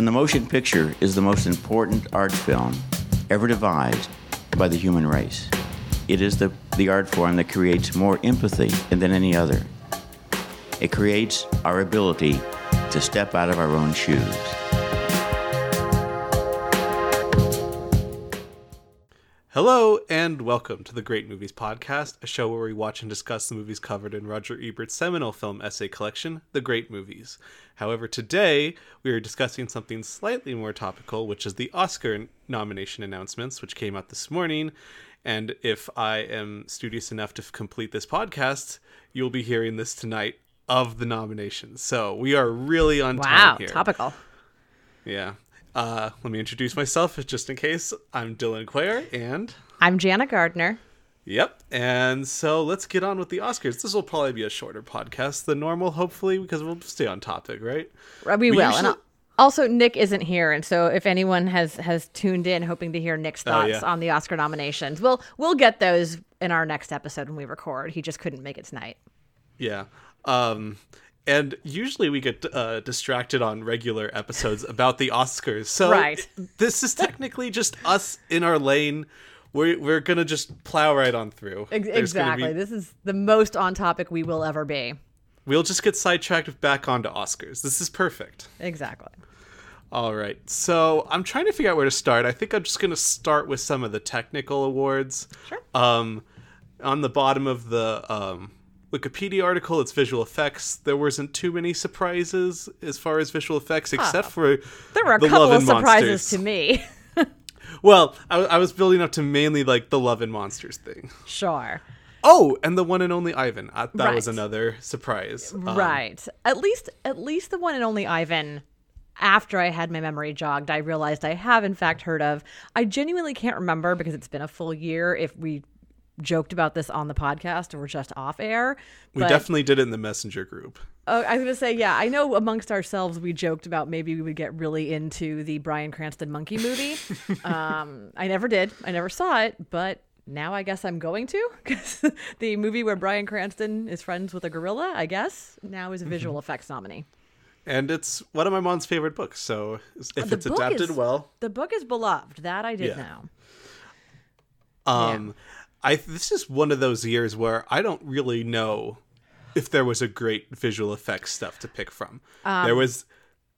And the motion picture is the most important art film ever devised by the human race. It is the, the art form that creates more empathy than any other. It creates our ability to step out of our own shoes. Hello and welcome to the Great Movies Podcast, a show where we watch and discuss the movies covered in Roger Ebert's seminal film essay collection, The Great Movies. However, today we are discussing something slightly more topical, which is the Oscar nomination announcements, which came out this morning. And if I am studious enough to complete this podcast, you'll be hearing this tonight of the nominations. So we are really on Wow, time here. Wow, topical. Yeah. Uh, let me introduce myself just in case. I'm Dylan Quare, and I'm Jana Gardner. yep. And so let's get on with the Oscars. This will probably be a shorter podcast than normal, hopefully, because we'll stay on topic, right? Uh, We, We will. usually- And also, Nick isn't here, and so if anyone has has tuned in hoping to hear Nick's Oh, thoughts yeah. on the Oscar nominations, we'll we'll get those in our next episode when we record. He just couldn't make it tonight. Yeah. Um, and usually we get uh, distracted on regular episodes about the Oscars. So Right. this is technically just us in our lane. We're, we're going to just plow right on through. Ex- exactly. be- This is the most on topic we will ever be. we'll just get sidetracked back onto Oscars. This is perfect. Exactly. All right. So I'm trying to figure out where to start. I think I'm just going to start with some of the technical awards. Sure. Um, on the bottom of the um, Wikipedia article, it's visual effects. There wasn't too many surprises as far as visual effects, except for There were a the couple of surprises Monsters. to me. Well, I, I was building up to mainly like the Love and Monsters thing. sure. Oh, and the one and only Ivan. I, that was another surprise. Um, right. At least at least the one and only Ivan after I had my memory jogged, I realized I have in fact heard of. I genuinely can't remember because it's been a full year if we joked about this on the podcast or just off air. We definitely did it in the messenger group. Oh, I was gonna say, yeah. I know amongst ourselves we joked about maybe we would get really into the Bryan Cranston monkey movie. um, I never did. I never saw it, but now I guess I'm going to because the movie where Bryan Cranston is friends with a gorilla, I guess, now is a visual effects nominee. And it's one of my mom's favorite books. So if The it's adapted is- well, The book is beloved. That I did Yeah. know. Um, I this is one of those years where I don't really know if there was a great visual effects stuff to pick from. there was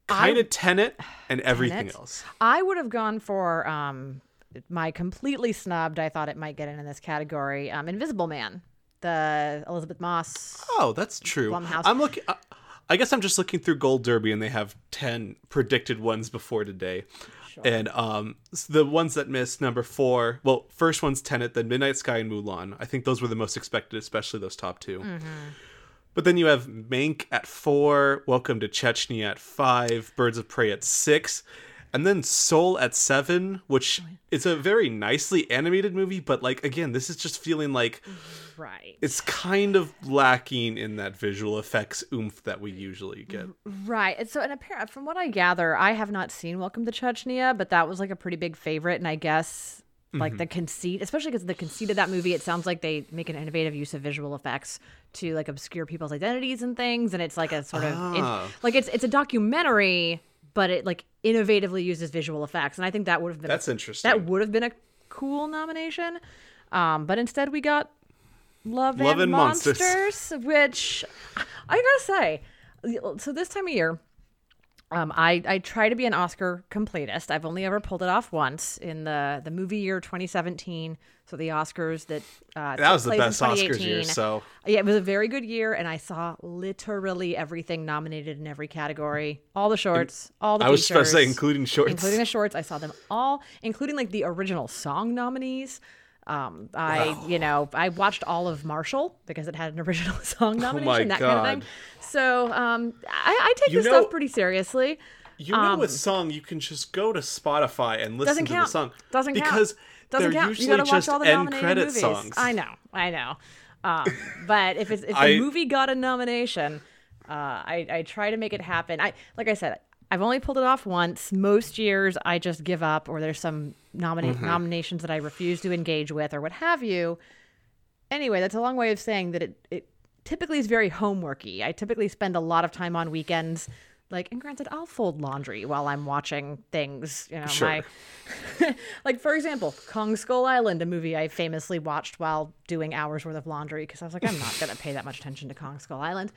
kind of Tenet and everything Um, Tenet? else. I would have gone for um, my completely snubbed. I thought it might get in in this category. Um, Invisible Man, the Elisabeth Moss. Oh, that's true. Blumhouse. I'm looking. I, I guess I'm just looking through Gold Derby, and they have ten predicted ones before today. And um, the ones that missed number four. Well, first one's Tenet, then Midnight Sky and Mulan. I think those were the most expected, especially those top 2 Mm-hmm. But then you have Mank at four, Welcome to Chechnya at five, Birds of Prey at six, and then Soul at seven, which is a very nicely animated movie. But like again, this is just feeling like Right. it's kind of lacking in that visual effects oomph that we usually get. Right. And so, and apparent from what I gather, I have not seen Welcome to Chechnya, but that was like a pretty big favorite. And I guess like the conceit, especially because the conceit of that movie, it sounds like they make an innovative use of visual effects to like obscure people's identities and things. And it's like a sort of Ah. it, like it's it's a documentary, but it like innovatively uses visual effects. And I think that would have been That's a, interesting. that would have been a cool nomination. Um, but instead we got Love, Love and, and Monsters. Monsters, which I gotta say, so this time of year, um, I I try to be an Oscar completist. I've only ever pulled it off once in the the movie year 2017. So the Oscars that uh, That was the best Oscars year. 2018. So Yeah, it was a very good year, and I saw literally everything nominated in every category. All the shorts, all the I was supposed to say, including shorts. including the shorts. I saw them all, including like the original song nominees. Um, I, you know, I watched all of Marshall because it had an original song nomination, Oh that kind of thing. So, um, I, I take You this know- stuff pretty seriously. you know, with song, you can just go to Spotify and listen Um, to count. the song Doesn't count. because Doesn't they're count. usually you gotta watch just all the end credit movies. songs. I know, I know. Um, but if it's if I- the movie got a nomination, uh, I I try to make it happen. I like I said, I've only pulled it off once. Most years, I just give up, or there's some nomina- Mm-hmm. nominations that I refuse to engage with, or what have you. Anyway, that's a long way of saying that it it typically is very homeworky. I typically spend a lot of time on weekends like and granted I'll fold laundry while I'm watching things, you know, Sure. my like for example, Kong Skull Island, a movie I famously watched while doing hours worth of laundry because I was like I'm not going to pay that much attention to Kong Skull Island.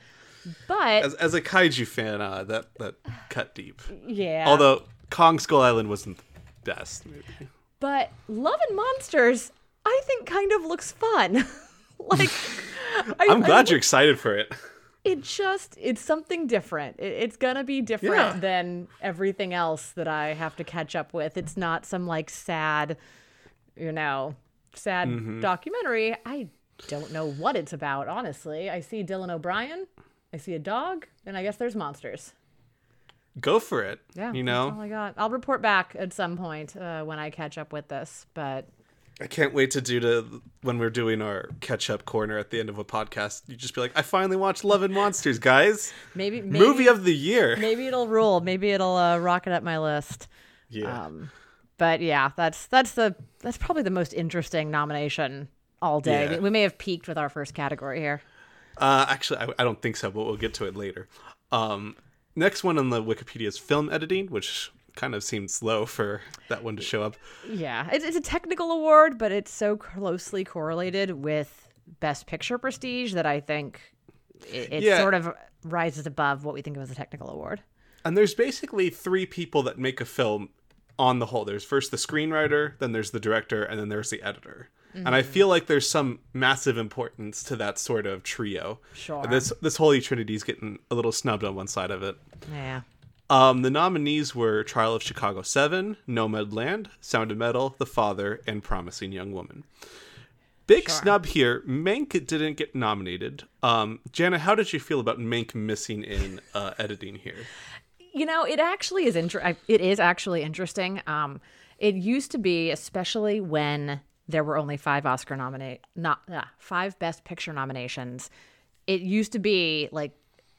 But As, as a kaiju fan, uh, that that cut deep. yeah. Although Kong Skull Island wasn't the best movie. But Love and Monsters, I think, kind of looks fun. like, I, I'm glad I- you're excited for it. It just, it's something different. It, it's gonna be different Yeah. than everything else that I have to catch up with. It's not some like sad, you know, sad Mm-hmm. documentary. I don't know what it's about, honestly. I see Dylan O'Brien, I see a dog, and I guess there's monsters. Go for it. Yeah, you know, I got. I'll report back at some point uh, when I catch up with this, but. I can't wait to do to when we're doing our catch up corner at the end of a podcast. You just be like, I finally watched Love and Monsters, guys. Maybe, maybe Movie of the year. maybe it'll rule. Maybe it'll uh, rocket up my list. Yeah. Um, but yeah, that's that's the that's probably the most interesting nomination all day. Yeah. We may have peaked with our first category here. Uh, actually, I, I don't think so, but we'll get to it later. Um, next one on the Wikipedia is film editing, which kind of seemed slow for that one to show up. Yeah, it's, it's a technical award, but it's so closely correlated with Best Picture prestige that I think it, it Yeah. sort of rises above what we think of as a technical award. And there's basically three people that make a film on the whole. There's first the screenwriter, then there's the director, and then there's the editor. And I feel like there's some massive importance to that sort of trio. Sure. And This this holy trinity is getting a little snubbed on one side of it. Yeah. Um, the nominees were Trial of Chicago 7, Nomadland, Sound of Metal, The Father, and Promising Young Woman. Big Sure. snub here. Mank didn't get nominated. Um, Jana, how did you feel about Mank missing in uh, editing here? You know, it actually is inter- it is actually interesting. Um, it used to be, especially when there were only five Oscar nominate not uh, five Best Picture nominations. It used to be like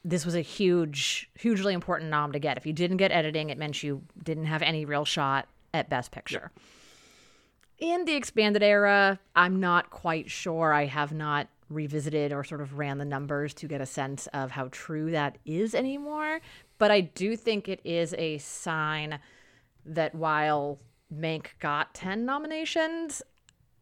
this was a huge, hugely important nom to get. If you didn't get editing, it meant you didn't have any real shot at Best Picture. In the expanded era, I'm not quite sure. I have not revisited or sort of ran the numbers to get a sense of how true that is anymore. But I do think it is a sign that while Mank got 10 nominations,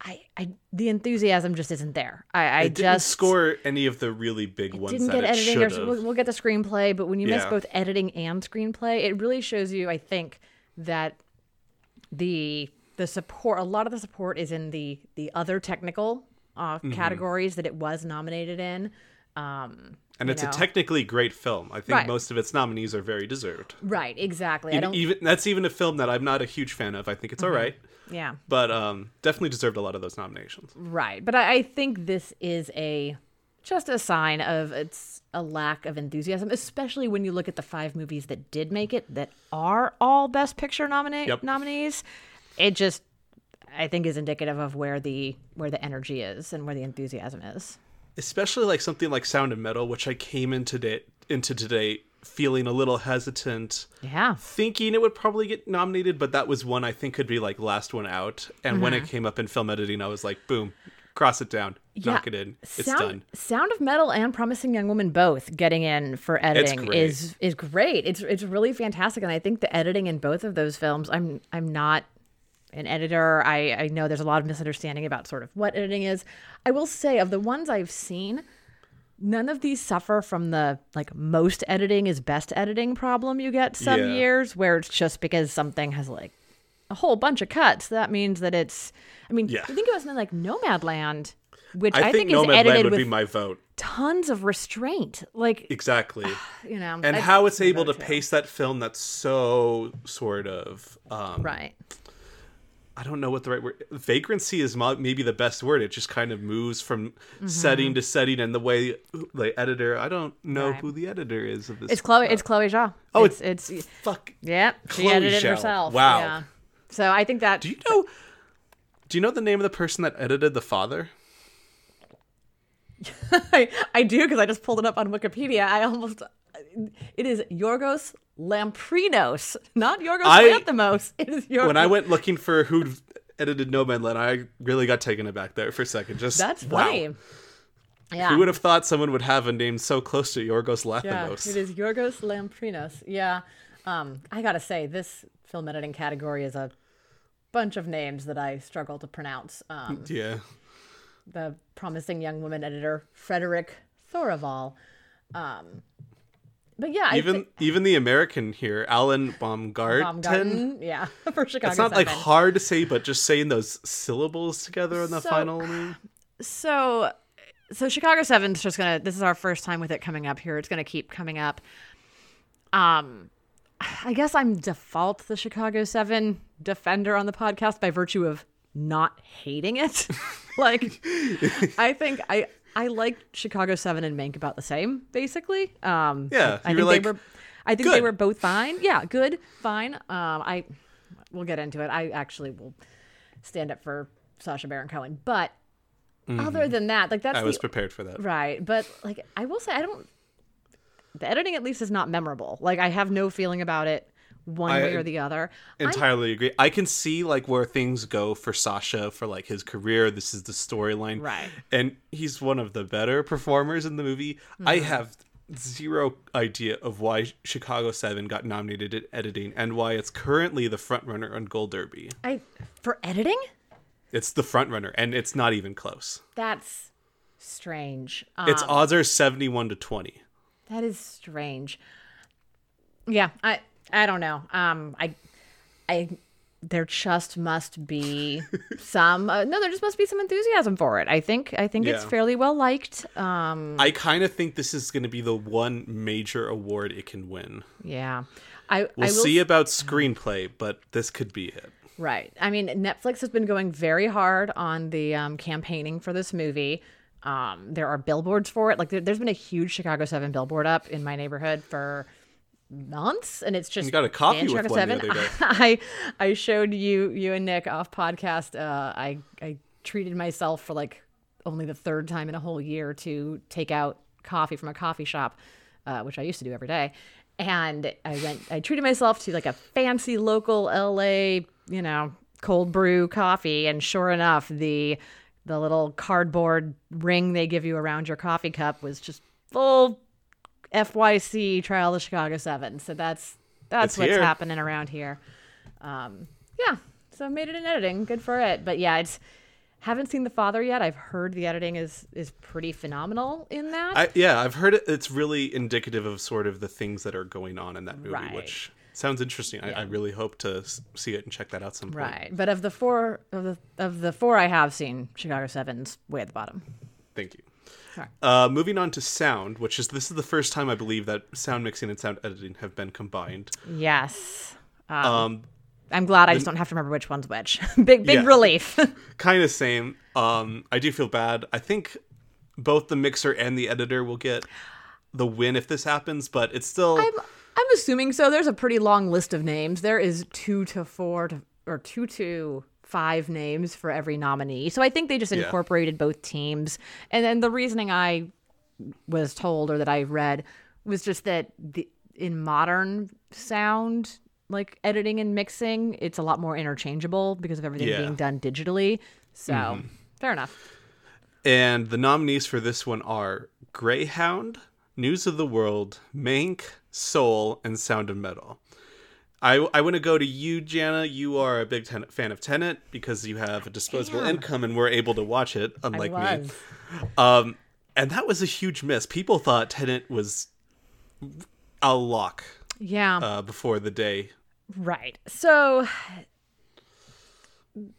I, I the enthusiasm just isn't there. I, I It didn't just score any of the really big ones didn't get it editing. Or, we'll, we'll get the screenplay, but when you miss both editing and screenplay, it really shows you, I think, that the the support, a lot of the support is in the the other technical uh, Mm-hmm. categories that it was nominated in. Um, and it's know. a technically great film. I think Right. most of its nominees are very deserved. right, exactly. I don't. even that's even a film that I'm not a huge fan of. I think it's all right, yeah, but um, definitely deserved a lot of those nominations. Right. But I, I think this is a just a sign of it's a lack of enthusiasm, especially when you look at the five movies that did make it that are all Best Picture nomina- Yep. nominees. It just I think is indicative of where the where the energy is and where the enthusiasm is. Especially like something like Sound of Metal, which I came into today into today feeling a little hesitant, Yeah. thinking it would probably get nominated, but that was one I think could be like last one out. And when Mm-hmm. it came up in film editing, I was like, boom, cross it down, knock it in, it's Sound, done. Sound of Metal and Promising Young Woman both getting in for editing is is great. It's it's really fantastic, and I think the editing in both of those films. I'm I'm not an editor. I I know there's a lot of misunderstanding about sort of what editing is. I will say of the ones I've seen. None of these suffer from the like most editing is best editing problem you get some Yeah. years where it's just because something has like a whole bunch of cuts. That means that it's. I mean, Yeah. you think it was something like Nomadland, which I, I, think, is Nomadland edited would with be my vote. tons of restraint. Like Exactly. you know, and I- how it's able to too. pace that film that's so sort of um, right. I don't know what the right word. Vagrancy is maybe the best word. It just kind of moves from mm-hmm. setting to setting, and the way the editor. I don't know Right. who the editor is of this. It's Chloe. It's Chloe Zhao. Oh, it's it's, fuck. yeah. She Chloe edited it Zhao. herself. Wow. Yeah. So I think that Do you know? Do you know the name of the person that edited the father? I, I do because I just pulled it up on Wikipedia. I almost it is Yorgos Lamprinos, not Yorgos I- Lanthimos. It is Yorgos. When I went looking for who edited Nomadland, I really got taken aback there for a second. Just That's wow. funny. Yeah. Who would have thought someone would have a name so close to Yorgos Yeah, Lanthimos? it is Yorgos Lamprinos. Yeah. Um, I gotta say, this film editing category is a bunch of names that I struggle to pronounce. Um, Yeah. the promising young woman editor Frédéric Thoraval. Um, but yeah, Even even the American here, Alan Baumgarten. Baumgarten, yeah, for Chicago. It's not like hard to say, but just saying those syllables together in the So- final name. So, so Chicago Seven's just gonna. This is our first time with it coming up here. It's gonna keep coming up. Um, I guess I'm default the Chicago Seven defender on the podcast by virtue of not hating it. like, I think I I like Chicago Seven and Mank about the same, basically. Um, Yeah, I you think like, they were. I think they were both fine. Yeah, good, fine. Um, I we'll get into it. I actually will stand up for Sacha Baron Cohen, but other than that, like that's Mm-hmm. I was the prepared for that. right. But like I will say, I don't. The editing at least is not memorable. Like I have no feeling about it one I way or the other. I'm- Entirely agree. I can see like where things go for Sacha for like his career. This is the storyline, Right. And he's one of the better performers in the movie. I Mm-hmm. have zero idea of why Chicago Seven got nominated in editing and why it's currently the front runner on Gold Derby. I for editing. It's the front runner, and it's not even close. That's strange. Um, Its odds are seventy-one to twenty. That is strange. Yeah, I I don't know. Um, I I there just must be some uh, no, there just must be some enthusiasm for it. I think I think it's fairly well liked. Um, I kind of think this is going to be the one major award it can win. yeah, I We'll I will see about screenplay, but this could be it. Right. I mean, Netflix has been going very hard on the um, campaigning for this movie. Um, there are billboards for it. Like, there, there's been a huge Chicago Seven billboard up in my neighborhood for months, and it's just You got a coffee with one the 7. other day. I I showed you you and Nick off podcast. Uh, I I treated myself for like only the third time in a whole year to take out coffee from a coffee shop, uh, which I used to do every day. And I went. I treated myself to like a fancy local LA, you know, cold brew coffee. And sure enough, the the little cardboard ring they give you around your coffee cup was just full FYC Trial of Chicago Seven. So that's that's It's what's here. happening around here. Um, yeah, so I made it in editing. Good for it. But yeah, it's haven't seen the father yet. I've heard the editing is is pretty phenomenal in that. I, yeah, I've heard it, it's really indicative of sort of the things that are going on in that movie, Right. which sounds interesting. I, I really hope to see it and check that out some point. right. But of the four of the of the four I have seen, Chicago Seven's way at the bottom. Thank you. Uh, moving on to sound, which is this is the first time I believe that sound mixing and sound editing have been combined. Yes. Um, I'm glad I just don't have to remember which one's which. big big Yeah. relief. kind of same. Um, I do feel bad. I think both the mixer and the editor will get the win if this happens, but it's still I'm I'm assuming so. There's a pretty long list of names. There is two to four to or two to five names for every nominee. So I think they just Yeah. incorporated both teams. And then the reasoning I was told or that I read was just that the, in modern sound like editing and mixing, it's a lot more interchangeable because of everything Yeah. being done digitally. So mm-hmm. fair enough. And the nominees for this one are Greyhound, News of the World, Mank, Soul, and Sound of Metal. I, I want to go to you, Jana. You are a big ten- fan of Tenet because you have a disposable income and we're able to watch it, unlike me. Um, and that was a huge miss. People thought Tenet was a lock Yeah. uh, before the day. Right. So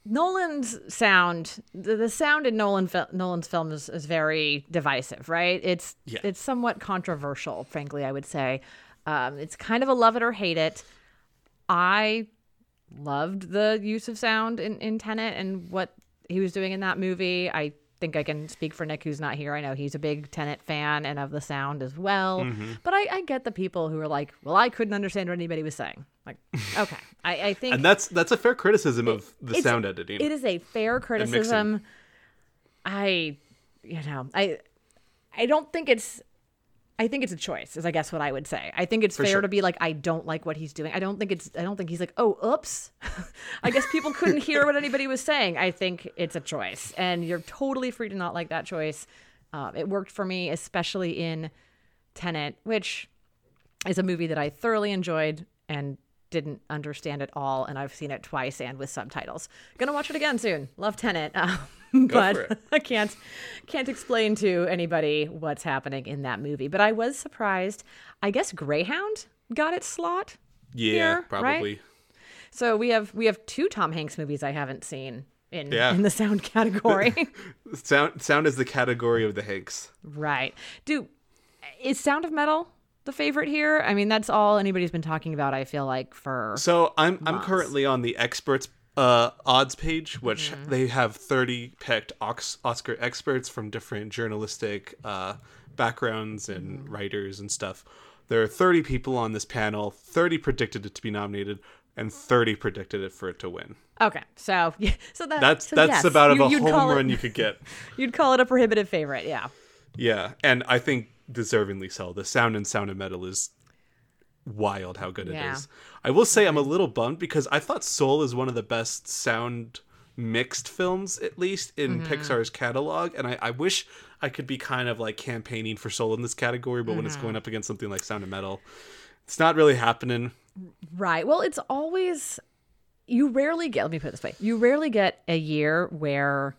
Nolan's sound, the, sound in Nolan Nolan's film is, is very divisive, right? It's Yeah. it's somewhat controversial, frankly, I would say. Um, it's kind of a love it or hate it. I loved the use of sound in, in Tenet and what he was doing in that movie. I think I can speak for Nick, who's not here. I know he's a big Tenet fan and of the sound as well. Mm-hmm. But I, I get the people who are like, well, I couldn't understand what anybody was saying. Like, okay. I, I think And that's that's a fair criticism of the sound editing. it is a fair criticism. I, you know, I, I don't think it's. I think it's a choice, is I guess what I would say. I think it's fair sure. to be like, I don't like what he's doing. I don't think it's. I don't think he's like, oh, oops. I guess people couldn't hear what anybody was saying. I think it's a choice, and you're totally free to not like that choice. Um, it worked for me, especially in Tenet, which is a movie that I thoroughly enjoyed and didn't understand at all. And I've seen it twice and with subtitles. Gonna watch it again soon. Love Tenet. Um, for but. I can't can't explain to anybody what's happening in that movie. But I was surprised. I guess Greyhound got its slot. Yeah, here, right? probably. So we have we have two Tom Hanks movies I haven't seen in Yeah. in the sound category. Sound sound is the category of the Hanks. right. Do is Sound of Metal the favorite here? I mean, that's all anybody's been talking about. I feel like for So I'm I'm currently on the experts uh, odds page, which Mm-hmm. they have 30 picked Ox- Oscar experts from different journalistic uh, backgrounds and Mm-hmm. writers and stuff. There are 30 people on this panel. 30 predicted it to be nominated, and 30 predicted it for it to win. okay. So yeah, so that That's so that's yes, about you- of a home run It, you could get. you'd call it a prohibitive favorite. Yeah. Yeah, and I think deservingly so. The sound and Sound of Metal is wild how good Yeah. it is. I will say I'm a little bummed because I thought Soul is one of the best sound mixed films, at least in Mm-hmm. Pixar's catalog, and I, I wish I could be kind of like campaigning for Soul in this category, but when it's Mm-hmm. going up against something like Sound of Metal, it's not really happening. Right. Well, it's always you rarely get. Let me put it this way: you rarely get a year where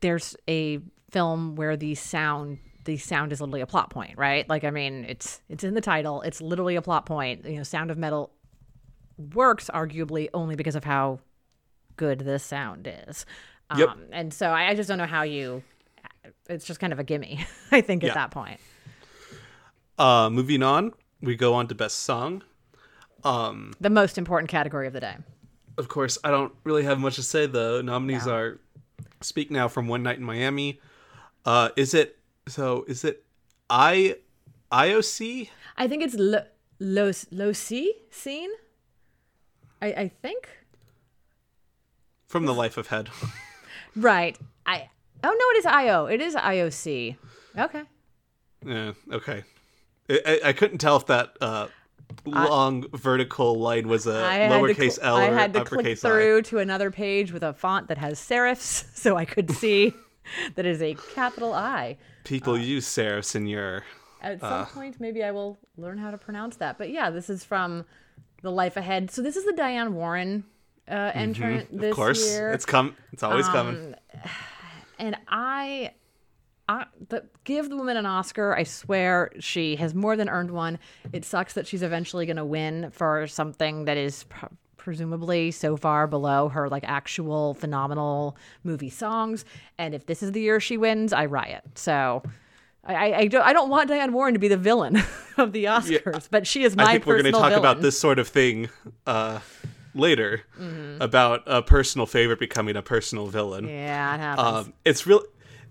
there's a film where the sound the sound is literally a plot point, right? Like, I mean, it's it's in the title. It's literally a plot point. You know, Sound of Metal works arguably only because of how good this sound is. Yep. Um, and so I, I just don't know how you. It's just kind of a gimme, I think, at that point. Uh, moving on, we go on to Best Song. Um, The most important category of the day. Of course, I don't really have much to say. The nominees are Speak Now from One Night in Miami. Uh, is it so? Is it I IOC? I think it's lo low low C scene. I I think From the Life of Head. right. I oh no, it is IO. It is IOC. Okay. yeah. Okay. I, I, I couldn't tell if that uh, long vertical line was a I lowercase L I or had to click uppercase I. through to another page with a font that has serifs, so I could see that is a capital I. People use serifs in your. At some point, maybe I will learn how to pronounce that. But yeah, this is from The Life Ahead. So this is the Diane Warren uh, entrant this Mm-hmm. Of course, year. it's come. It's always Um, coming. and I, I the, give the woman an Oscar. I swear she has more than earned one. It sucks that she's eventually going to win for something that is pr- presumably so far below her like actual phenomenal movie songs. And if this is the year she wins, I riot. So. I, I, I don't I don't want Diane Warren to be the villain of the Oscars, but she is my I think we're going to talk villain. about this sort of thing uh, later Mm-hmm. about a personal favorite becoming a personal villain. Yeah, it happens. Um, it's real.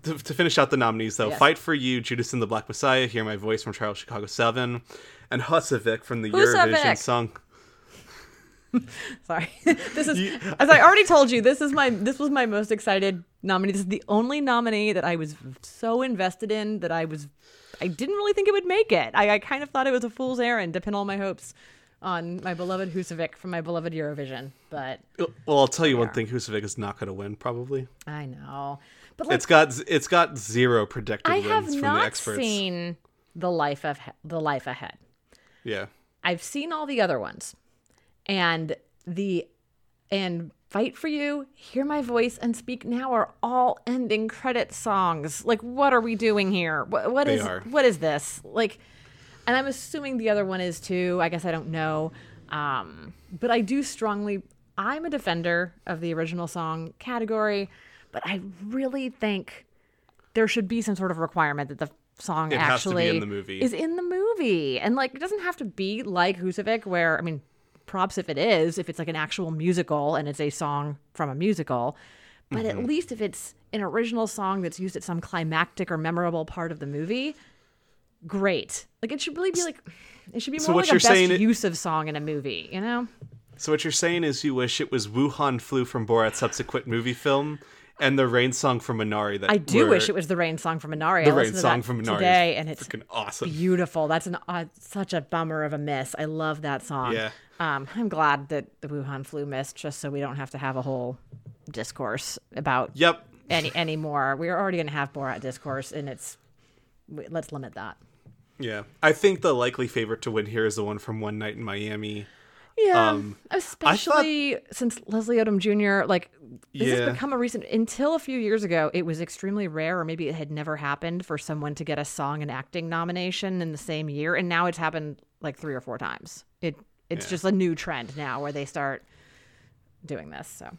To, to finish out the nominees, though, Yes. "Fight for You," Judas and the Black Messiah, "Hear My Voice" from Charles Chicago Seven, and "Husavik" from the Husavik. Eurovision Song. Sorry. this is as I already told you, this is my this was my most excited nominee. This is the only nominee that I was so invested in that I was I didn't really think it would make it. I, I kind of thought it was a fool's errand to pin all my hopes on my beloved Husavik from my beloved Eurovision. But Well, I'll tell you one thing: Husavik is not going to win. Probably, I know. But like it's got it's got zero predicted I wins have from the not experts. seen the life of the life ahead. Yeah, I've seen all the other ones, and the and fight for you, hear my voice, and speak now are all ending credit songs. Like, what are we doing here? What what is are. what is this? Like, and I'm assuming the other one is too. I guess I don't know, um, but I do strongly. I'm a defender of the original song category, but I really think there should be some sort of requirement that the song It has to be actually in the movie. is in the movie. And like it doesn't have to be like Husavik where I mean props if it is, if it's like an actual musical and it's a song from a musical. But Mm-hmm. at least if it's an original song that's used at some climactic or memorable part of the movie, great. Like it should really be like it should be more So like a best saying use of song in a movie, you know? So what you're saying is you wish it was Wuhan Flu from Borat's subsequent movie film and the rain song from Minari that I do were wish it was the rain song from Minari. the I rain song that from Minari. today, and it's freaking awesome. beautiful. That's an uh, such a bummer of a miss. I love that song. Yeah. Um, I'm glad that the Wuhan flu missed, just so we don't have to have a whole discourse about Yep. any anymore. We're already going to have Borat discourse, and it's let's limit that. Yeah, I think the likely favorite to win here is the one from One Night in Miami. Yeah, Um, especially since Leslie Odom Jr. Like this Yeah. has become a recent. Until a few years ago, it was extremely rare, or maybe it had never happened for someone to get a song and acting nomination in the same year, and now it's happened like three or four times. It it's Yeah. just a new trend now where they start doing this. So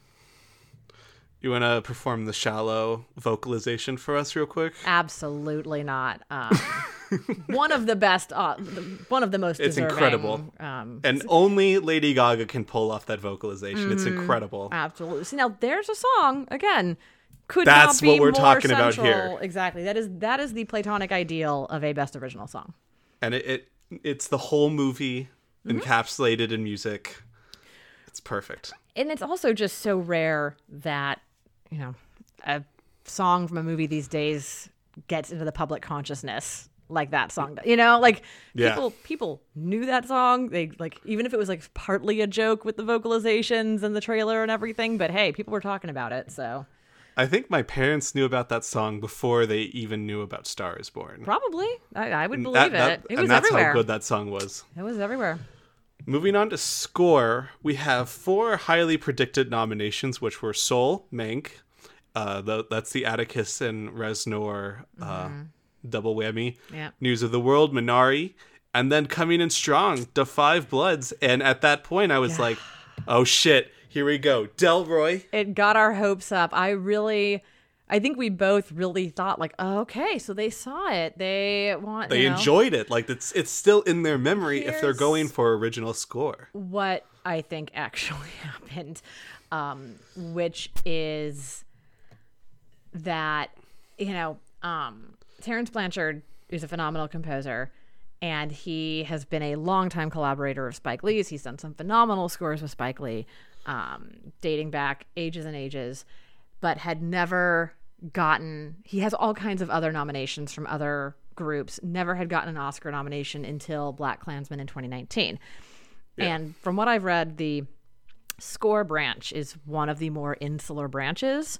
You want to perform the shallow vocalization for us, real quick? absolutely not. Um, one of the best, uh, one of the most. It's incredible. Um, And only Lady Gaga can pull off that vocalization. It's Mm-hmm. incredible. Absolutely. See, now there's a song again. Could That's not be what we're more talking about here. Exactly. That is that is the platonic ideal of a best original song. And it, it it's the whole movie Mm-hmm. encapsulated in music. It's perfect. And it's also just so rare that you know a song from a movie these days gets into the public consciousness like that song. You know, like Yeah. people people knew that song. They like even if it was like partly a joke with the vocalizations and the trailer and everything. But hey, people were talking about it. So I think my parents knew about that song before they even knew about Star is Born. probably I, I would believe That- it. that- it and was that's everywhere. how good that song was. It was everywhere. Moving on to score, we have four highly predicted nominations, which were Soul, Mank, uh, the, that's the Atticus and Reznor uh, double whammy. Yeah. News of the World, Minari, and then coming in strong, The Five Bloods. And at that point, I was like, oh shit, here we go. Delroy. it got our hopes up. I really, I think we both really thought like, oh, okay, so they saw it. They want. They you know, enjoyed it. Like it's it's still in their memory if they're going for original score. what I think actually happened, um, which is that you know, um, Terence Blanchard is a phenomenal composer. And he has been a longtime collaborator of Spike Lee's. He's done some phenomenal scores with Spike Lee, um, dating back ages and ages, but had never gotten. He has all kinds of other nominations from other groups. Never had gotten an Oscar nomination until BlacKkKlansman in 2019. And from what I've read, the score branch is one of the more insular branches.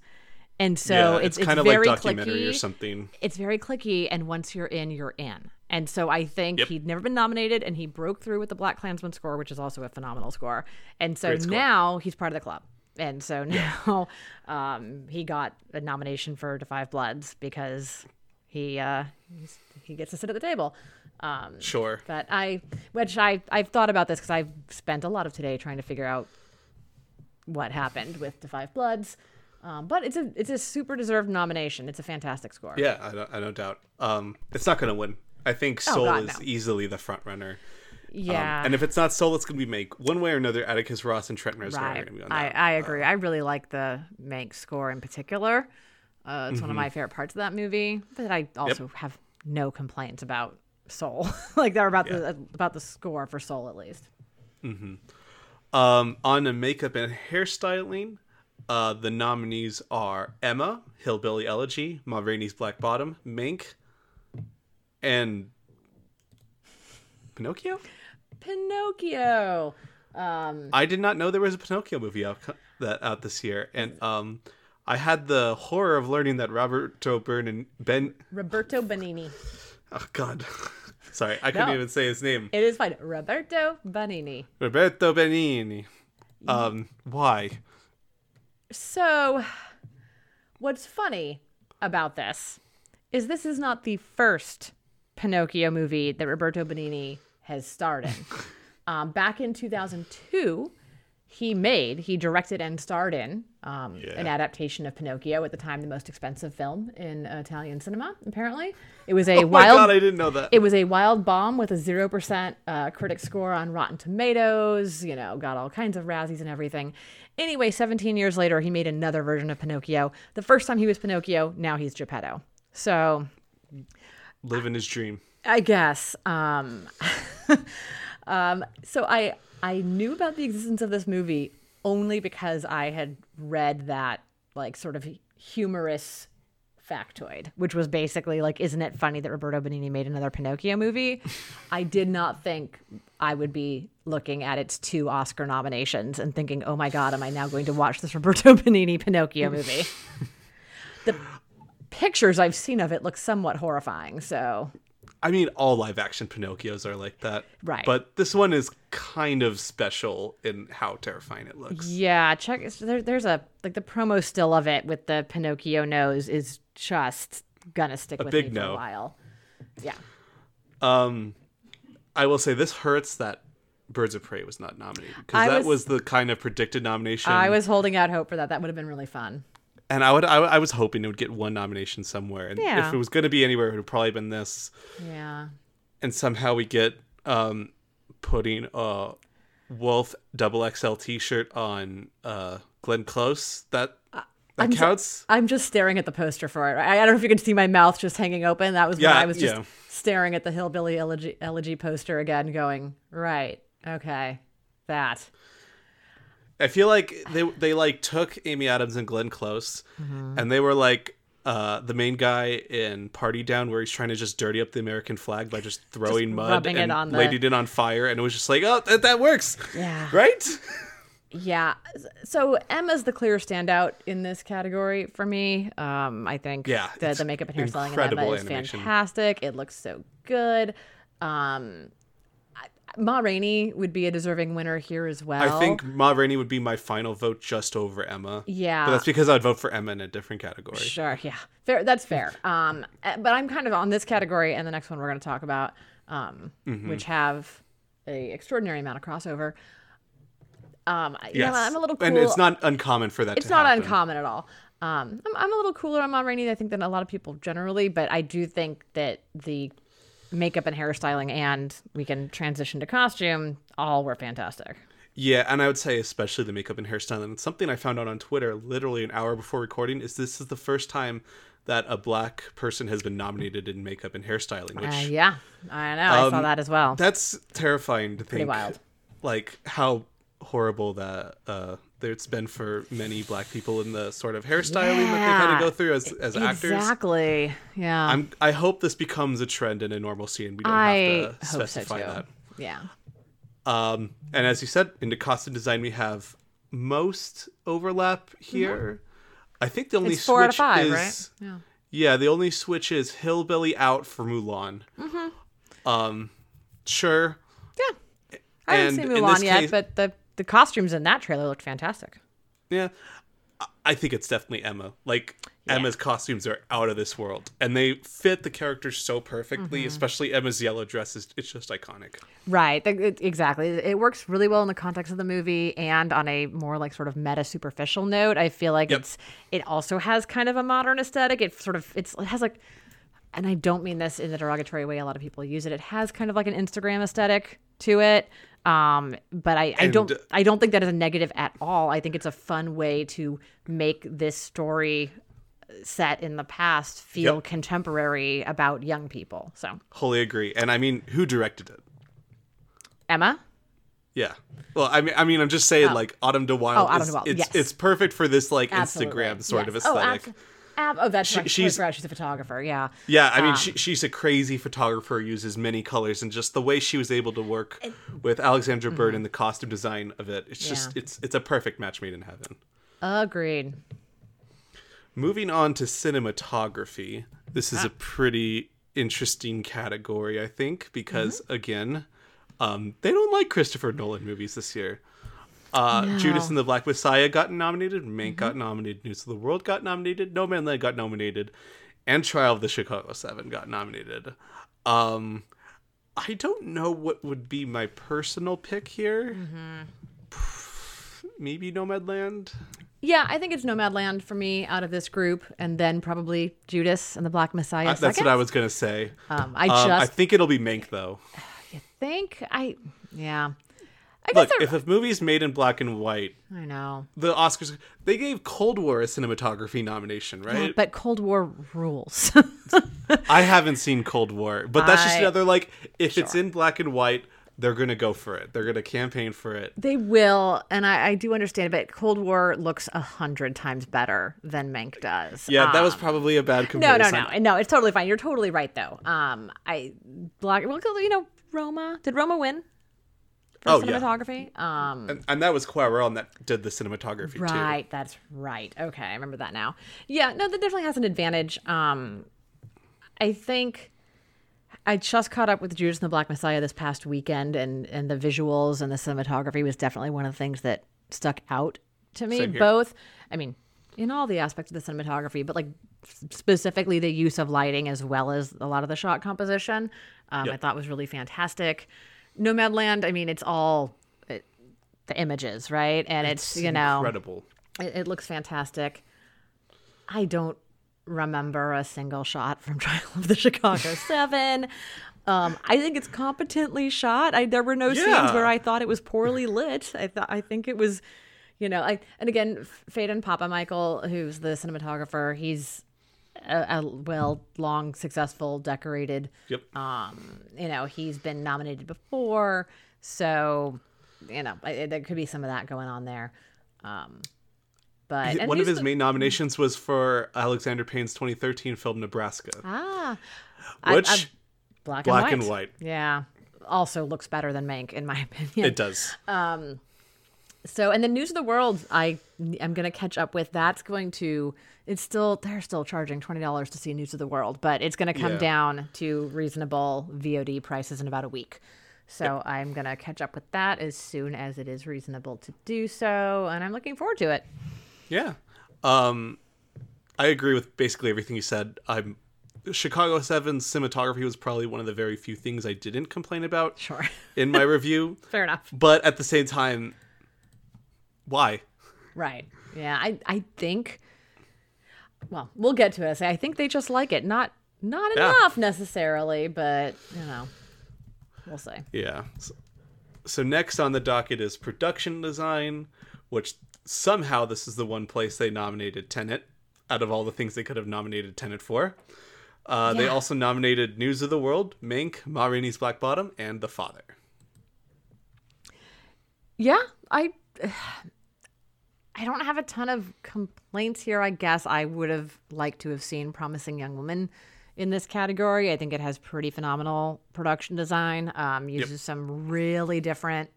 And so yeah, it's, it's, it's kind of like very documentary clicky. or something. It's very clicky, and once you're in, you're in. And so I think Yep. he'd never been nominated, and he broke through with the BlacKkKlansman score, which is also a phenomenal score. And so now he's part of the club. And so now um, he got a nomination for To Five Bloods because he uh, he gets to sit at the table. Um, Sure. but I, which I, I've thought about this because I've spent a lot of today trying to figure out what happened with the Five Bloods. Um, but it's a it's a super deserved nomination. It's a fantastic score. Yeah, I don't, I don't doubt. Um, it's not going to win. I think Soul Oh, God, is no. easily the front runner. Yeah. Um, and if it's not Soul, it's going to be Mank. One way or another, Atticus Ross and Trent Reznor are right. going to be on I, that. I agree. I really like the Mank score in particular. Uh, it's one Mm-hmm. of my favorite parts of that movie. But I also have no complaints about Soul. like they're about the about the score for Soul at least. Um, on the makeup and hairstyling, uh, the nominees are Emma, Hillbilly Elegy, Ma Rainey's Black Bottom, Mank, and Pinocchio. Pinocchio. Um, I did not know there was a Pinocchio movie out that out this year, and um, I had the horror of learning that Roberto Bern Ben. Roberto Benigni. Oh God, sorry, I couldn't No. even say his name. It is fine. Roberto Benigni. Roberto Benigni. Um, why? So, what's funny about this is this is not the first Pinocchio movie that Roberto Benigni has starred in. um, back in 2002, he made, he directed and starred in um, an adaptation of Pinocchio, at the time the most expensive film in Italian cinema, apparently. It was a Oh my wild God, I didn't know that. it was a wild bomb with a 0% uh, critic score on Rotten Tomatoes, you know, got all kinds of Razzies and everything. Anyway, 17 years later, he made another version of Pinocchio. The first time he was Pinocchio, now he's Geppetto. So Living his dream. I guess. Um, um, so I I knew about the existence of this movie only because I had read that like sort of humorous factoid, which was basically like, isn't it funny that Roberto Benigni made another Pinocchio movie? I did not think I would be looking at its two Oscar nominations and thinking, oh my God, am I now going to watch this Roberto Benigni Pinocchio movie? the pictures I've seen of it look somewhat horrifying. So I mean, all live action Pinocchios are like that. Right. But this one is kind of special in how terrifying it looks. yeah, check. There, there's a like the promo still of it with the Pinocchio nose is just gonna stick with big me for a while. Yeah. Um, I will say this hurts that Birds of Prey was not nominated because that was- was the kind of predicted nomination. I was holding out hope for that. That would have been really fun. And I would I, I was hoping it would get one nomination somewhere, and Yeah. if it was going to be anywhere, it would have probably been this. Yeah. And somehow we get um putting a Wolf double XL T-shirt on uh Glenn Close. That that I'm counts. I'm just staring at the poster for it. I, I don't know if you can see my mouth just hanging open. That was when I was just yeah. staring at the Hillbilly Elegy, Elegy poster again, going, right, okay, that. I feel like they they like took Amy Adams and Glenn Close, Mm-hmm. and they were like uh, the main guy in Party Down, where he's trying to just dirty up the American flag by just throwing mud rubbing it and on the- lighting it on fire, and it was just like, oh, that, that works, Yeah. right? Yeah. So Emma's the clear standout in this category for me. Um, I think Yeah, the, the makeup and hairstyling in Emma is animation. fantastic. It looks so good. Um, Ma Rainey would be a deserving winner here as well. I think Ma Rainey would be my final vote just over Emma. Yeah. but that's because I'd vote for Emma in a different category. Sure, yeah, fair. That's fair. Um, uh, but I'm kind of on this category and the next one we're going to talk about, um, Mm-hmm. which have a extraordinary amount of crossover. Um, Yes, yeah, I'm a little cool. and it's not uncommon for that. It's not happen. uncommon at all. Um, I'm, I'm a little cooler on Ma Rainey, I think, than a lot of people generally, but I do think that the makeup and hairstyling and we can transition to costume all were fantastic. Yeah, and I would say especially the makeup and hairstyling. It's something I found out on Twitter literally an hour before recording. Is this is the first time that a black person has been nominated in makeup and hairstyling, which Uh, yeah, I know. I saw Um, that as well. that's terrifying to think. wild. Like how horrible that uh, it's been for many black people in the sort of hairstyling that they kind of go through as as actors. Exactly. Yeah. I'm I hope this becomes a trend in a normal scene. we don't I have to hope so specify too. that. Yeah. Um, and as you said, into costume design, we have most overlap here. I think the only Mm-hmm. It's four out of switch five, is right? Yeah. yeah, the only switch is hillbilly out for Mulan. Mm-hmm. Um, sure. Yeah. I haven't seen Mulan yet, case- but the the costumes in that trailer looked fantastic. Yeah, I- think it's definitely Emma. Like Emma's costumes are out of this world, and they fit the characters so perfectly. Mm-hmm. Especially Emma's yellow dress is it's just iconic. Right. it- exactly. It works really well in the context of the movie and on a more like sort of meta superficial note. I feel like Yep. it's it also has kind of a modern aesthetic. It sort of it's it has like and I don't mean this in the derogatory way a lot of people use it. It has kind of like an Instagram aesthetic to it. Um, but I, I don't And- I don't think that is a negative at all. I think it's a fun way to make this story set in the past feel Yep. contemporary about young people. So Wholly agree. And I mean, who directed it? Emma? Yeah. Well, I mean, I mean, I'm just saying, like Autumn de Wilde. Oh, Autumn de Wilde, It's yes. it's perfect for this like Absolutely. Instagram sort of Yes. Oh, aesthetic. abso- ab- oh, that's right. she's- She's, she's a photographer. Yeah. yeah, I mean, Um, she, she's a crazy photographer. Uses many colors, and just the way she was able to work with Alexandra Byrne and the costume design of it, it's just Mm-hmm. It's it's a perfect match made in heaven. Agreed. Moving on to cinematography, this Ah. is a pretty interesting category, I think, because Mm-hmm. again, um, they don't like Christopher Nolan movies this year. Uh, Judas and the Black Messiah got nominated, Mank Mm-hmm. got nominated, News of the World got nominated, Nomadland got nominated, and Trial of the Chicago Seven got nominated. Um, I don't know what would be my personal pick here. Mm-hmm. Maybe Nomadland. Yeah, I think it's Nomadland for me out of this group, and then probably Judas and the Black Messiah. Uh, that's second. what I was gonna say. Um, I Um, I think it'll be Mank though. You think I. Yeah. I guess Look, they're- if a movie's made in black and white, I know. the Oscars they gave Cold War a cinematography nomination, right? Yeah, But Cold War rules. I haven't seen Cold War, but that's just I- another like if it's in black and white, they're gonna go for it. They're gonna campaign for it. they will, and I, I do understand, but Cold War looks a hundred times better than Mank does. Yeah, that was Um, probably a bad No, comparison. no, no, no. It's totally fine. You're totally right, though. Um, I black. Well, you know, Roma. Did Roma win Oh, yeah. cinematography. Um, And, and that was Cuarón that did the cinematography too. Right, that's right. Okay, I remember that now. Yeah, no, that definitely has an advantage. Um, I think I just caught up with Judas and the Black Messiah this past weekend, and and the visuals and the cinematography was definitely one of the things that stuck out to me. Both, I mean, in all the aspects of the cinematography, but like specifically the use of lighting as well as a lot of the shot composition, um, I thought was really fantastic. Nomadland, I mean, it's all it, the images, right? And it's, you know incredible. it, it looks fantastic. I don't remember a single shot from Trial of the Chicago Seven. Um, I think it's competently shot. I there were no Yeah. scenes where I thought it was poorly lit. I thought I think it was, you know, I and again, Phedon Papamichael, who's the cinematographer, he's a, a well, long, successful, decorated Yep. um, you know, he's been nominated before, so you know, I, there could be some of that going on there. Um, but One of his the- main nominations was for Alexander Payne's 2013 film Nebraska, ah, which I- black, black and, and white. white. Yeah, also looks better than Mank in my opinion. it does. Um, So, and the news of the world, I am going to catch up with. That's going to. It's still they're still charging twenty dollars to see News of the World, but it's going to come Yeah. down to reasonable VOD prices in about a week. So I'm going to catch up with that as soon as it is reasonable to do so, and I'm looking forward to it. Yeah. Um, I agree with basically everything you said. I'm Chicago 7's cinematography was probably one of the very few things I didn't complain about Sure, in my review. fair enough. But at the same time, why? Right? Yeah, I I think. Well, we'll get to it. I think they just like it, not not Yeah. enough necessarily, but you know, we'll see. Yeah. So, so next on the docket is production design, which somehow this is the one place they nominated Tenet out of all the things they could have nominated Tenet for. Uh, They also nominated News of the World, Mank, Ma Rainey's Black Bottom, and The Father. Yeah, I I don't have a ton of complaints here. I guess I would have liked to have seen Promising Young Woman in this category. I think it has pretty phenomenal production design. Um, uses some really different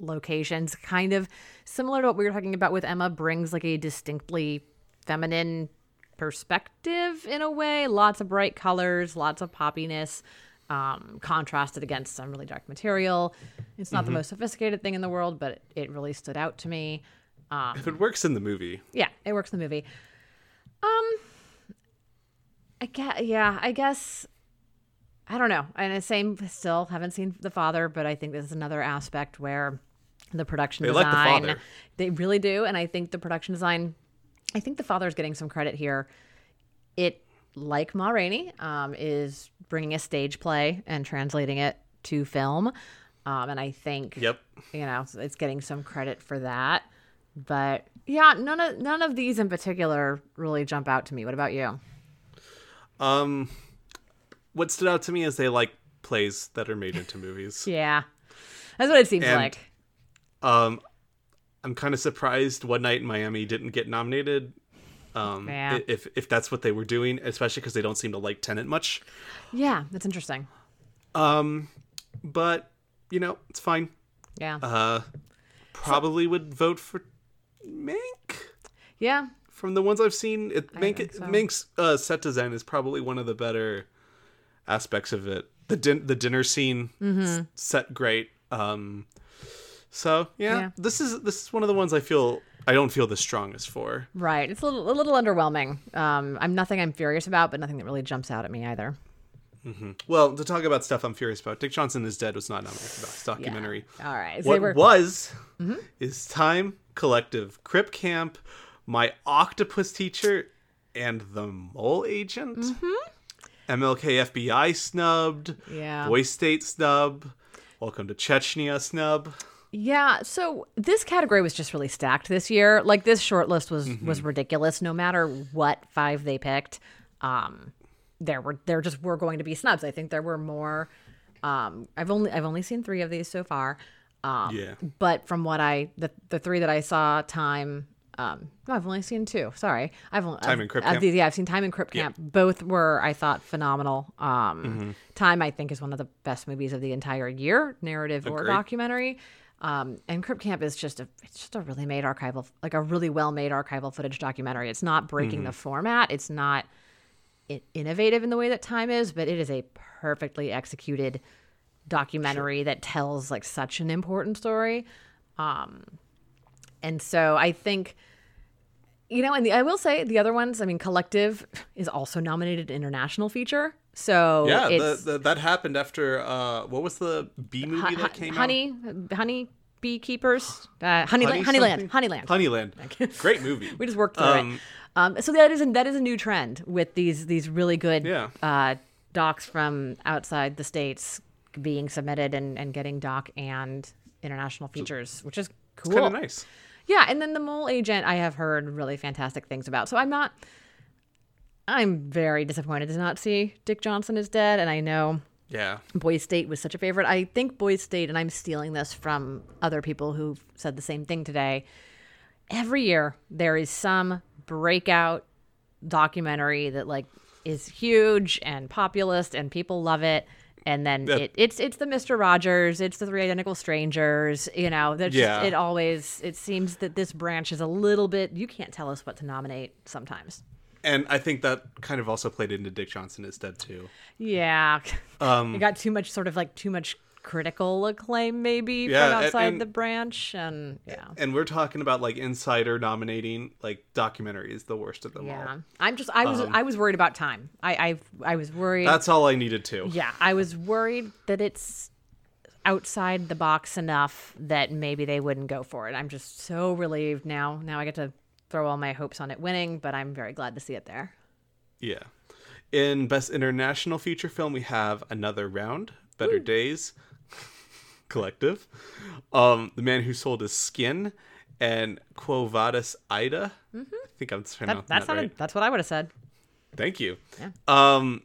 locations, kind of similar to what we were talking about with Emma. Brings like a distinctly feminine perspective in a way. Lots of bright colors, lots of poppiness, um, contrasted against some really dark material. It's not the most sophisticated thing in the world, but it really stood out to me. Um, If it works in the movie, yeah, it works in the movie. Um, I guess, yeah, I guess. I don't know. And the same, still haven't seen the father, but I think this is another aspect where the production They like the design, father. they really do, and I think the production design, I think the father is getting some credit here. It, like Ma Rainey, um, is bringing a stage play and translating it to film, um, and I think yep. you know it's getting some credit for that but yeah none of none of these in particular really jump out to me what about you Um, what stood out to me is they like plays that are made into movies. yeah that's what it seems And- like Um, I'm kind of surprised One Night in Miami didn't get nominated. Um, Yeah. if if that's what they were doing, especially because they don't seem to like Tenet much. yeah that's interesting Um, but you know, it's fine. yeah Uh, probably would vote for Mank. yeah From the ones I've seen, it Mank, think so. Mank's uh, set design is probably one of the better aspects of it. The din- the dinner scene Mm-hmm. set great. Um, so yeah, Yeah. this is this is one of the ones I feel I don't feel the strongest for. right it's a little, a little underwhelming um i'm nothing i'm furious about but nothing that really jumps out at me either Well, to talk about stuff I'm furious about, Dick Johnson is Dead was not nominated for Best Documentary. all right so What were Mm-hmm. was is Time Collective, Crip Camp, My Octopus Teacher, and The Mole Agent. MLK FBI snubbed. Yeah. Boys State snub. Welcome to Chechnya snub. Yeah, so this category was just really stacked this year. Like this short list was Mm-hmm. was ridiculous. No matter what five they picked, um, there were there just were going to be snubs. I think there were more. Um, I've only I've only seen three of these so far. Um, Yeah. But from what I the the three that I saw, time. Um, no, I've only seen two. Sorry, I've only Time I've- and Crip Camp? these- yeah, I've seen Time and Crip Camp. Both were I thought phenomenal. Um, Mm-hmm. Time I think is one of the best movies of the entire year, narrative or documentary. Um, and Crip Camp is just a it's just a really made archival like a really well made archival footage documentary. It's not breaking the format. It's not innovative in the way that Time is, but it is a perfectly executed documentary that tells like such an important story. Um, and so I think, you know, and the, I will say the other ones. I mean, Collective is also nominated international feature. So Yeah, the, it's the, that happened after uh, what was the B movie that came out? honey, honey beekeepers, uh, Honeyland, Honey Honeyland, something? Honeyland. Honeyland. Great movie. We just worked through Um, it. Um, so that is a, that is a new trend with these these really good Yeah. uh, docs from outside the states being submitted and, and getting doc and international features, which is cool. Kind of nice. Yeah, and then the mole agent I have heard really fantastic things about. So I'm not I'm very disappointed to not see Dick Johnson is dead and I know Yeah. Boys State was such a favorite. I think Boys State, and I'm stealing this from other people who've said the same thing today. Every year there is some breakout documentary that like is huge and populist and people love it. And then Yeah. it, it's it's the Mister Rogers, it's the Three Identical Strangers. You know, Yeah. just, it always it seems that this branch is a little bit. You can't tell us what to nominate sometimes. And I think that kind of also played into Dick Johnson is dead too. Yeah, Um, it got too much sort of like too much critical acclaim maybe Yeah, from outside and- the branch, and yeah, And we're talking about like insider nominating like documentaries, the worst of them yeah. all. I'm just I was I was worried about time. I I I was worried. Um, That's all I needed to. yeah, I was worried that it's outside the box enough that maybe they wouldn't go for it. I'm just so relieved now. Now I get to throw all my hopes on it winning, but I'm very glad to see it there. Yeah. In Best International Feature Film, we have Another Round, Better Days, Collective, um, The Man Who Sold His Skin, and Quo Vadis Ida. I think I'm pronouncing Mm-hmm. That, that, that's right. that's what I would have said. Thank you. Yeah. Um,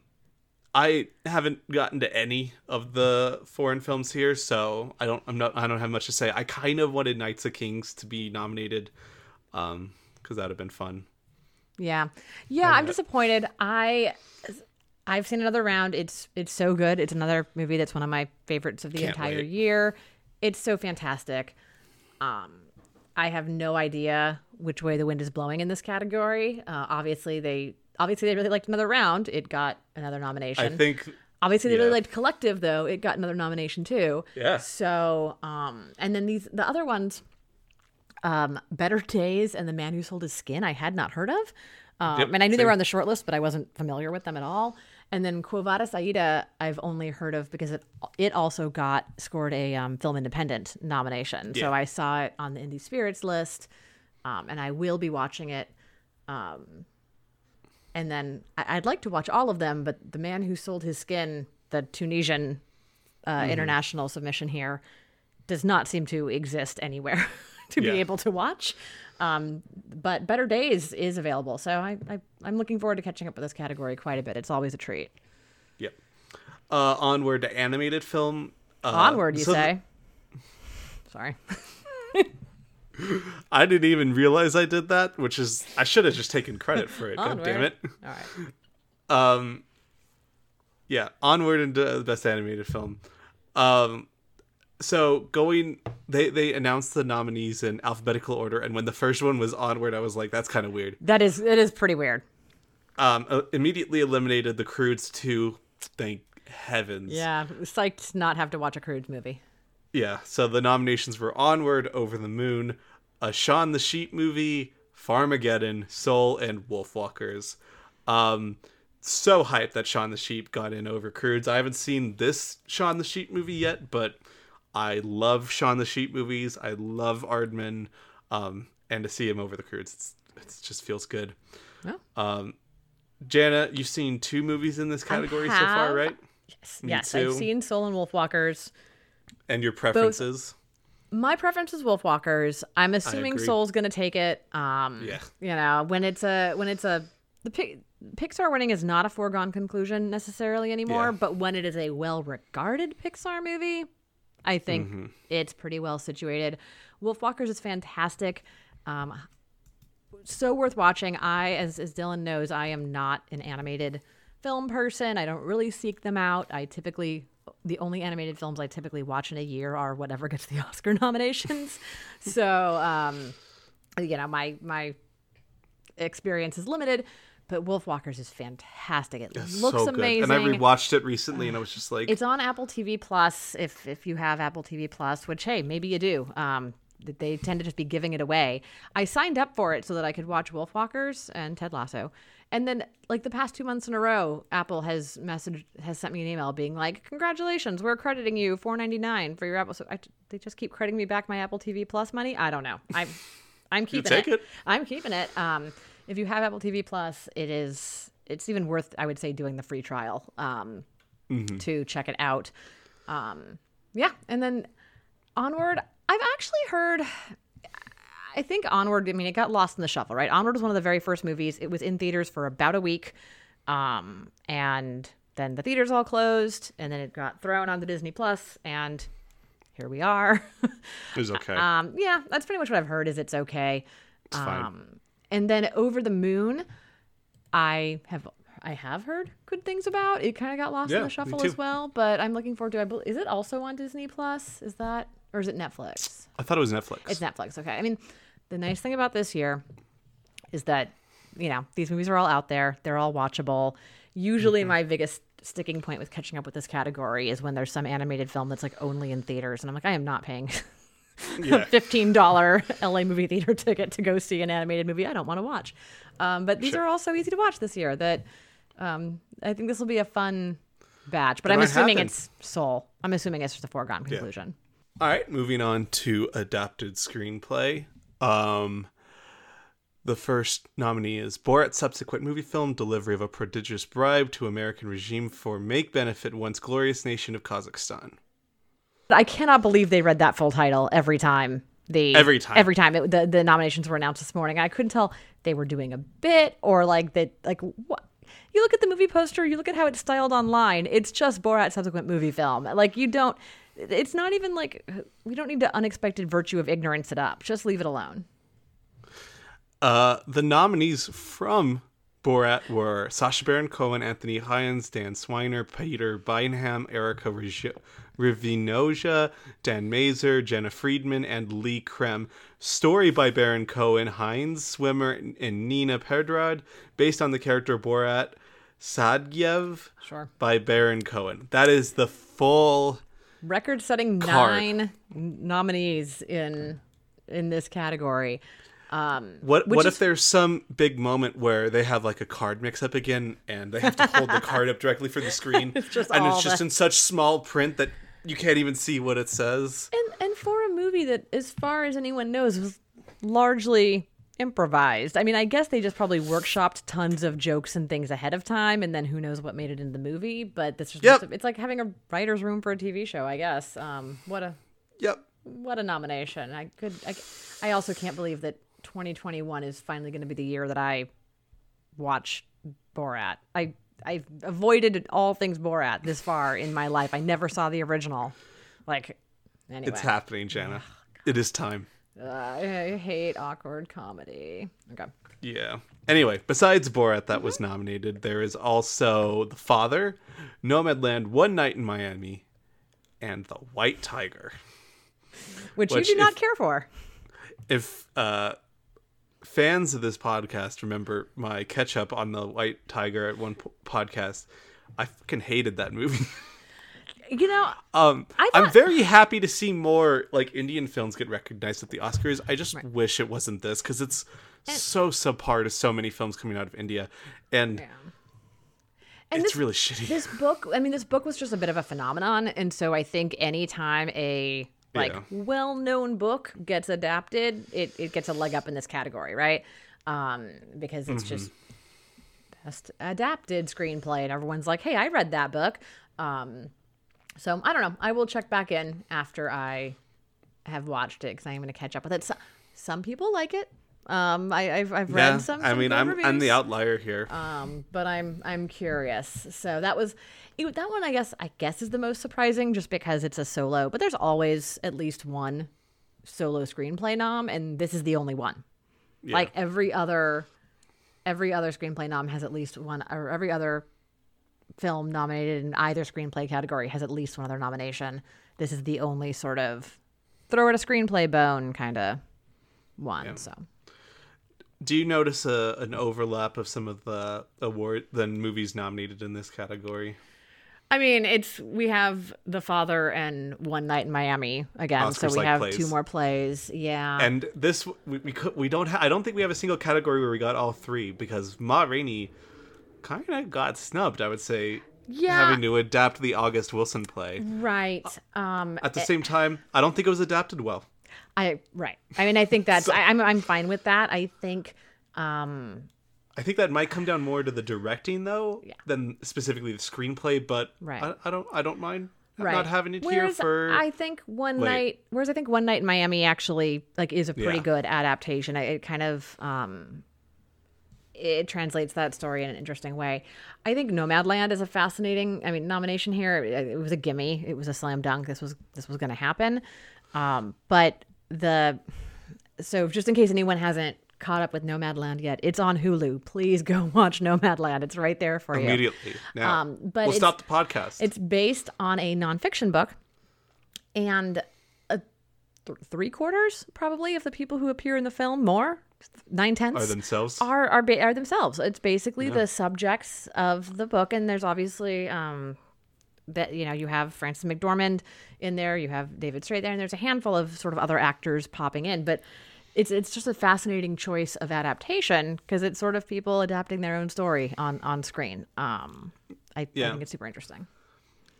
I haven't gotten to any of the foreign films here, so I don't. I'm not. I don't have much to say. I kind of wanted Knights of Kings to be nominated, um, because that'd have been fun. Yeah. Yeah, I'm disappointed. I I've seen another round. It's it's so good. It's another movie that's one of my favorites of the Can't entire wait. year. It's so fantastic. Um I have no idea which way the wind is blowing in this category. Uh, obviously they obviously they really liked another round. It got another nomination. I think. Obviously, they really liked Collective, though. It got another nomination too. Yeah. So, um, and then these the other ones, um, Better Days and The Man Who Sold His Skin, I had not heard of. Um, Yep, and I knew they were on the short list, but I wasn't familiar with them at all. And then Quo Vadis Aida, I've only heard of because it it also got scored a um, Film Independent nomination. So I saw it on the Indie Spirits list, um, and I will be watching it. Um, and then I- I'd like to watch all of them, but the man who sold his skin, the Tunisian uh, Mm-hmm. international submission here, does not seem to exist anywhere to Yeah. be able to watch. Um, but Better Days is available, so I, I I'm looking forward to catching up with this category quite a bit. It's always a treat. Yep. Uh, onward to animated film. Uh, Onward, you so th- say? Sorry. I didn't even realize I did that, which is I should have just taken credit for it. God damn it. All right. Um, yeah, onward into the best animated film. Um, so going, they they announced the nominees in alphabetical order, and when the first one was onward, I was like, that's kind of weird. That is it is pretty weird. Um, uh, immediately eliminated the Croods two. Thank heavens. Yeah, psyched to not have to watch a Croods movie. Yeah, so the nominations were Onward, Over the Moon, a Shaun the Sheep movie, Farmageddon, Soul, and Wolfwalkers. Um, so hyped that Shaun the Sheep got in over Croods. I haven't seen this Shaun the Sheep movie yet, but I love Shaun the Sheep movies. I love Aardman, um, and to see him over the Croods, it's, it's just feels good. Oh. Um, Jana, you've seen two movies in this category so far, right? Yes, Me yes, too. I've seen Soul and Wolfwalkers. And your preferences? My preference is Wolfwalkers. I'm assuming. Soul's gonna take it. Um, Yeah. You know, when it's a when it's a the Pi- Pixar winning is not a foregone conclusion necessarily anymore. Yeah. But when it is a well-regarded Pixar movie, I think Mm-hmm. it's pretty well situated. Wolfwalkers is fantastic. Um, so worth watching. I, as as Dylan knows, I am not an animated film person. I don't really seek them out. I typically the only animated films I typically watch in a year are whatever gets the Oscar nominations. so, um, you know, my my experience is limited. But Wolfwalkers is fantastic. It It's looks so good. amazing. And I rewatched it recently, and I was just like, It's on Apple TV Plus if if you have Apple TV Plus, which hey, maybe you do. Um, they tend to just be giving it away. I signed up for it so that I could watch Wolfwalkers and Ted Lasso, and then like the past two months in a row, Apple has messaged has sent me an email being like, "Congratulations, we're crediting you four ninety nine for your Apple." So I, they just keep crediting me back my Apple TV Plus money. I don't know. I'm I'm keeping take it. I'm keeping it. Um, if you have Apple TV Plus, it is it's even worth I would say doing the free trial um, to check it out. Um, yeah, and then Onward, I've actually heard. I think Onward. I mean, it got lost in the shuffle, right? Onward was one of the very first movies. It was in theaters for about a week, um, and then the theaters all closed, and then it got thrown onto Disney Plus, and here we are. it was okay. um, yeah, that's pretty much what I've heard. Is it's okay. it's fine. Um, and then Over the Moon, I have I have heard good things about. It kind of got lost Yeah, in the shuffle as well, but I'm looking forward to. I bel is it also on Disney Plus? Is that or is it Netflix? I thought it was Netflix. It's Netflix. Okay. I mean, the nice thing about this year is that you know these movies are all out there. They're all watchable. Usually, Mm-hmm. my biggest sticking point with catching up with this category is when there's some animated film that's like only in theaters, and I'm like, I am not paying yeah. fifteen dollar LA movie theater ticket to go see an animated movie I don't want to watch. Um, but these Sure. are all so easy to watch this year that um, I think this will be a fun batch. But It I'm assuming happen. it's Soul. I'm assuming it's just a foregone conclusion. All right, moving on to adapted screenplay. Um, the first nominee is Borat's subsequent movie film, Delivery of a Prodigious Bribe to American Regime for Make Benefit Once Glorious Nation of Kazakhstan. I cannot believe they read that full title every time. The Every time. every time it, the the nominations were announced this morning. I couldn't tell they were doing a bit or like that. Like what? You look at the movie poster. You look at how it's styled online. It's just Borat's subsequent movie film. Like you don't. It's not even like we don't need the unexpected virtue of ignorance it up. Just leave it alone. Uh, the nominees from Borat were Sacha Baron Cohen, Anthony Hines, Dan Swimer, Peter Baynham, Erica Rivinoja, Dan Mazer, Jena Friedman, and Lee Kern. Story by Baron Cohen, Hines, Swimer, and Nina Pedrad, based on the character Borat Sagdiyev Sure. by Baron Cohen. That is the full. Record-setting nine nominees in in this category. Um, What what is- if there's some big moment where they have like a card mix up again and they have to hold the card up directly for the screen It's and it's just the- in such small print that you can't even see what it says. And and for a movie that, as far as anyone knows, was largely improvised. I mean, I guess they just probably workshopped tons of jokes and things ahead of time, and then who knows what made it into the movie. But this just Yep. it's like having a writer's room for a TV show, I guess. Um, what a Yep. what a nomination! I could I, I also can't believe that 2021 is finally going to be the year that I watch Borat. I I've avoided all things Borat this far in my life. I never saw the original. Like anyway. It's happening, Jana. It is time. Uh, I hate awkward comedy. Okay. Yeah. Anyway, besides Borat that was nominated, there is also The Father, Nomadland, One Night in Miami, and The White Tiger. Which, Which you do not care for. If uh, fans of this podcast remember my catch up on The White Tiger at one po- podcast, I fucking hated that movie. You know, Um, I I'm very happy to see more like Indian films get recognized at the Oscars. I just wish it wasn't this because it's so subpar to so many films coming out of India, and and it's this, really shitty. this book, I mean, this book was just a bit of a phenomenon. And so I think anytime a like Yeah. well-known book gets adapted, it, it gets a leg up in this category, right? Um, because it's just best adapted screenplay, and everyone's like, "Hey, I read that book." Um, so I don't know. I will check back in after I have watched it because I'm going to catch up with it. So, some people like it. Um, I, I've I've read yeah, some. I mean, I'm I'm the outlier here. Um, but I'm I'm curious. So that was it, that one. I guess I guess is the most surprising, just because it's a solo. But there's always at least one solo screenplay nom, and this is the only one. Yeah. Like every other, every other screenplay nom has at least one, or every other film nominated in either screenplay category has at least one other nomination. This is the only sort of throw it a screenplay bone kind of one. So Do you notice a, an overlap of some of the award the movies nominated in this category? I mean, it's we have The Father and One Night in Miami again, so we Oscars-like have plays. two more plays. Yeah. And this we we, could, we don't ha- I don't think we have a single category where we got all three because Ma Rainey kind of got snubbed. I would say. Yeah. Having to adapt the August Wilson play. right. Um At the same time, I don't think it was adapted well. I right. I mean, I think that's I, I'm I'm fine with that. I think um I think that might come down more to the directing though than specifically the screenplay, but Right. I, I don't I don't mind right. not having it whereas here for I think one Wait. night whereas I think one night in Miami actually like is a pretty Yeah. good adaptation. It kind of um it translates that story in an interesting way. I think Nomadland is a fascinating. I mean, nomination here. It, it was a gimme. It was a slam dunk. This was this was going to happen. Um, but the so just in case anyone hasn't caught up with Nomadland yet, it's on Hulu. Please go watch Nomadland. It's right there for you. immediately. Now Um, but we'll stop the podcast. It's based on a nonfiction book, and a th- three quarters probably of the people who appear in the film, more nine tenths, Are themselves? are are, ba- are themselves. It's basically the subjects of the book, and there's obviously um that you know you have Frances McDormand in there, you have David Strathairn there, and there's a handful of sort of other actors popping in, but. It's, it's just a fascinating choice of adaptation because it's sort of people adapting their own story on, on screen. Um, I, I think it's super interesting.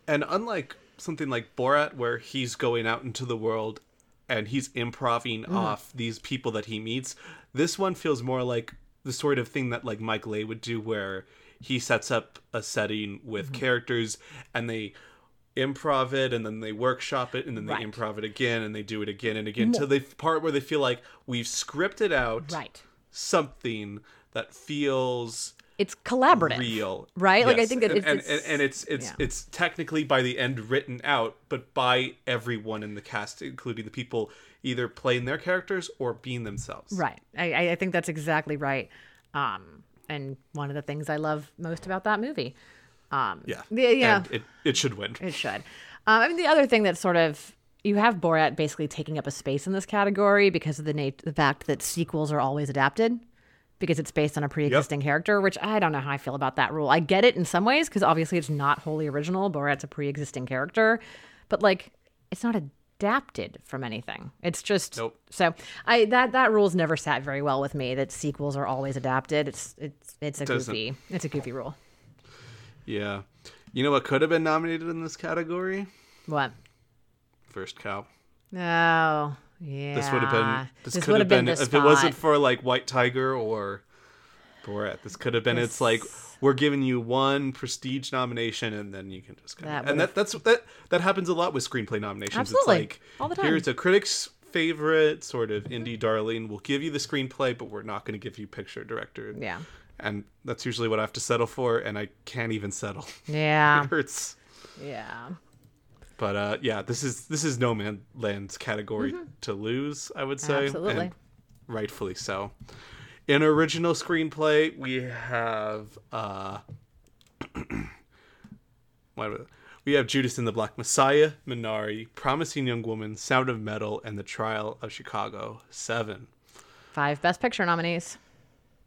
And unlike something like Borat, where he's going out into the world and he's improving Mm-hmm. off these people that he meets, this one feels more like the sort of thing that like Mike Leigh would do, where he sets up a setting with Mm-hmm. characters and they improv it and then they workshop it and then they Right. improv it again and they do it again and again to the part where they feel like we've scripted out Right. something that feels it's collaborative real right like i think that and, it's, and, it's- and, and it's it's yeah. it's technically by the end written out but by everyone in the cast including the people either playing their characters or being themselves right I, I- I think that's exactly right um and one of the things i love most about that movie. Um yeah. yeah yeah. And it, it should win. It should. Um i mean the other thing that sort of you have borat basically taking up a space in this category because of the nat- the fact that sequels are always adapted because it's based on a pre-existing character which i don't know how i feel about that rule. I get it in some ways because obviously it's not wholly original. Borat's a pre-existing character. But like it's not adapted from anything. It's just Nope. so i that that rule's never sat very well with me that sequels are always adapted. It's it's it's a Doesn't. goofy it's a goofy rule. Yeah. You know what could have been nominated in this category? What? First cow. Oh, yeah. this would have been this, could would have been, the if it wasn't for like white tiger or borat this could have been it's like we're giving you one prestige nomination and then you can just kind That of, and that that's that that happens a lot with screenplay nominations Absolutely. it's like All the time. here's a critic's favorite sort of indie darling we'll give you the screenplay but we're not going to give you picture director Yeah. and that's usually what i have to settle for and i can't even settle Yeah. it hurts Yeah. but uh yeah this is this is no man land's category to lose i would say Mm-hmm. Absolutely. and rightfully so in original screenplay we have uh we have judas and the black messiah minari promising young woman sound of metal and the trial of chicago seven Five Best Picture nominees.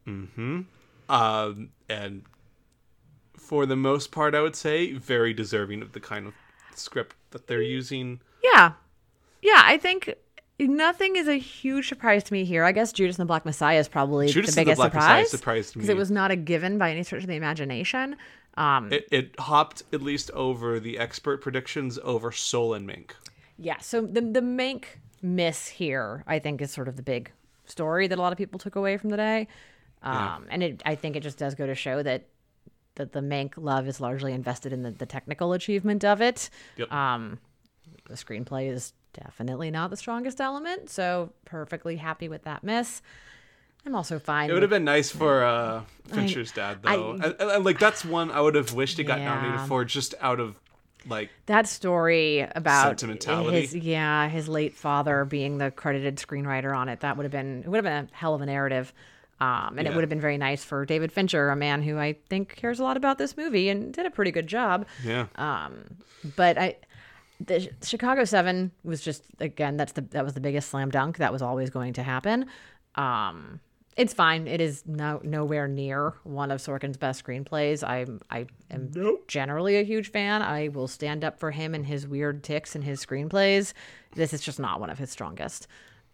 Hmm. Um and for the most part i would say very deserving of the kind of script that they're using Yeah. Yeah, I think nothing is a huge surprise to me here. I guess Judas and the Black Messiah is probably Judas the and the biggest Black Messiah surprise. surprised Because me. it was not a given by any stretch of the imagination. Um, It, it hopped at least over the expert predictions over Soul and Mank. yeah, so the, the Mank miss here, I think, is sort of the big story that a lot of people took away from the day. Um, Yeah. And it, I think it just does go to show that that the Mank love is largely invested in the, the technical achievement of it. Yep. Um, the screenplay is definitely not the strongest element, so perfectly happy with that miss. I'm also fine. it would have been nice for uh, Fincher's dad, I- though. And- and, like that's one I would have wished it got Yeah. nominated for, just out of like that story about Sentimentality. his yeah his late father being the credited screenwriter on it. That would have been it would have been a hell of a narrative. Um, and Yeah. it would have been very nice for David Fincher, a man who I think cares a lot about this movie and did a pretty good job. Yeah. Um, but I, the Chicago Seven was just again that's the that was the biggest slam dunk that was always going to happen. Um, it's fine. It is no nowhere near one of Sorkin's best screenplays. I'm I am generally a huge fan. I will stand up for him and his weird ticks and his screenplays. This is just not one of his strongest.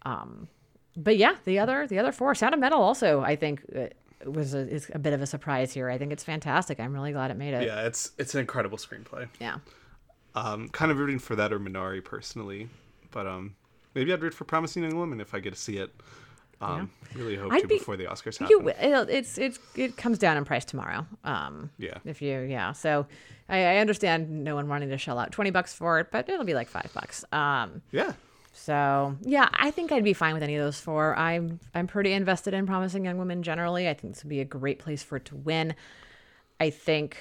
Um, but yeah, the other the other four, Sound of Metal also I think uh, was a, is a bit of a surprise here. I think it's fantastic. I'm really glad it made it. Yeah, it's it's an incredible screenplay. yeah. Um, kind of rooting for that or Minari personally, but um, maybe I'd root for Promising Young Woman if I get to see it. Um, really hope I'd to be- before the Oscars happen. You, it's it's it comes down in price tomorrow. Um, Yeah. If you, yeah. So I, I understand no one wanting to shell out twenty bucks for it, but it'll be like five bucks. Um, yeah, so yeah, I think I'd be fine with any of those four. I'm I'm pretty invested in Promising Young Women generally. I think this would be a great place for it to win. I think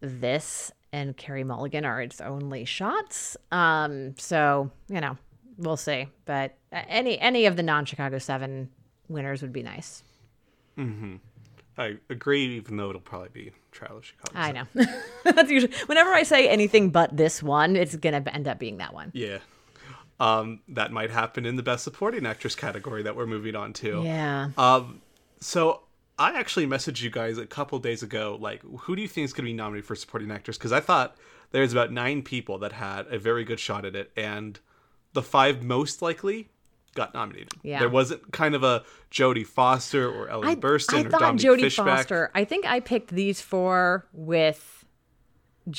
this and Carey Mulligan are its only shots. Um, so you know, we'll see. But uh, any any of the non-Chicago Seven winners would be nice. I agree. Even though it'll probably be Trial of Chicago. I know. That's usually whenever I say anything but this one, it's gonna end up being that one. Yeah. Um, that might happen in the Best Supporting Actress category that we're moving on to. Yeah. Um, so I actually messaged you guys a couple days ago, like, who do you think is going to be nominated for supporting actors? Because I thought there's about nine people that had a very good shot at it, and the five most likely got nominated. Yeah. There wasn't kind of a Jodie Foster or Ellen Burstyn I or thought Dominique Jodie Fishback. Foster. I think I picked these four with.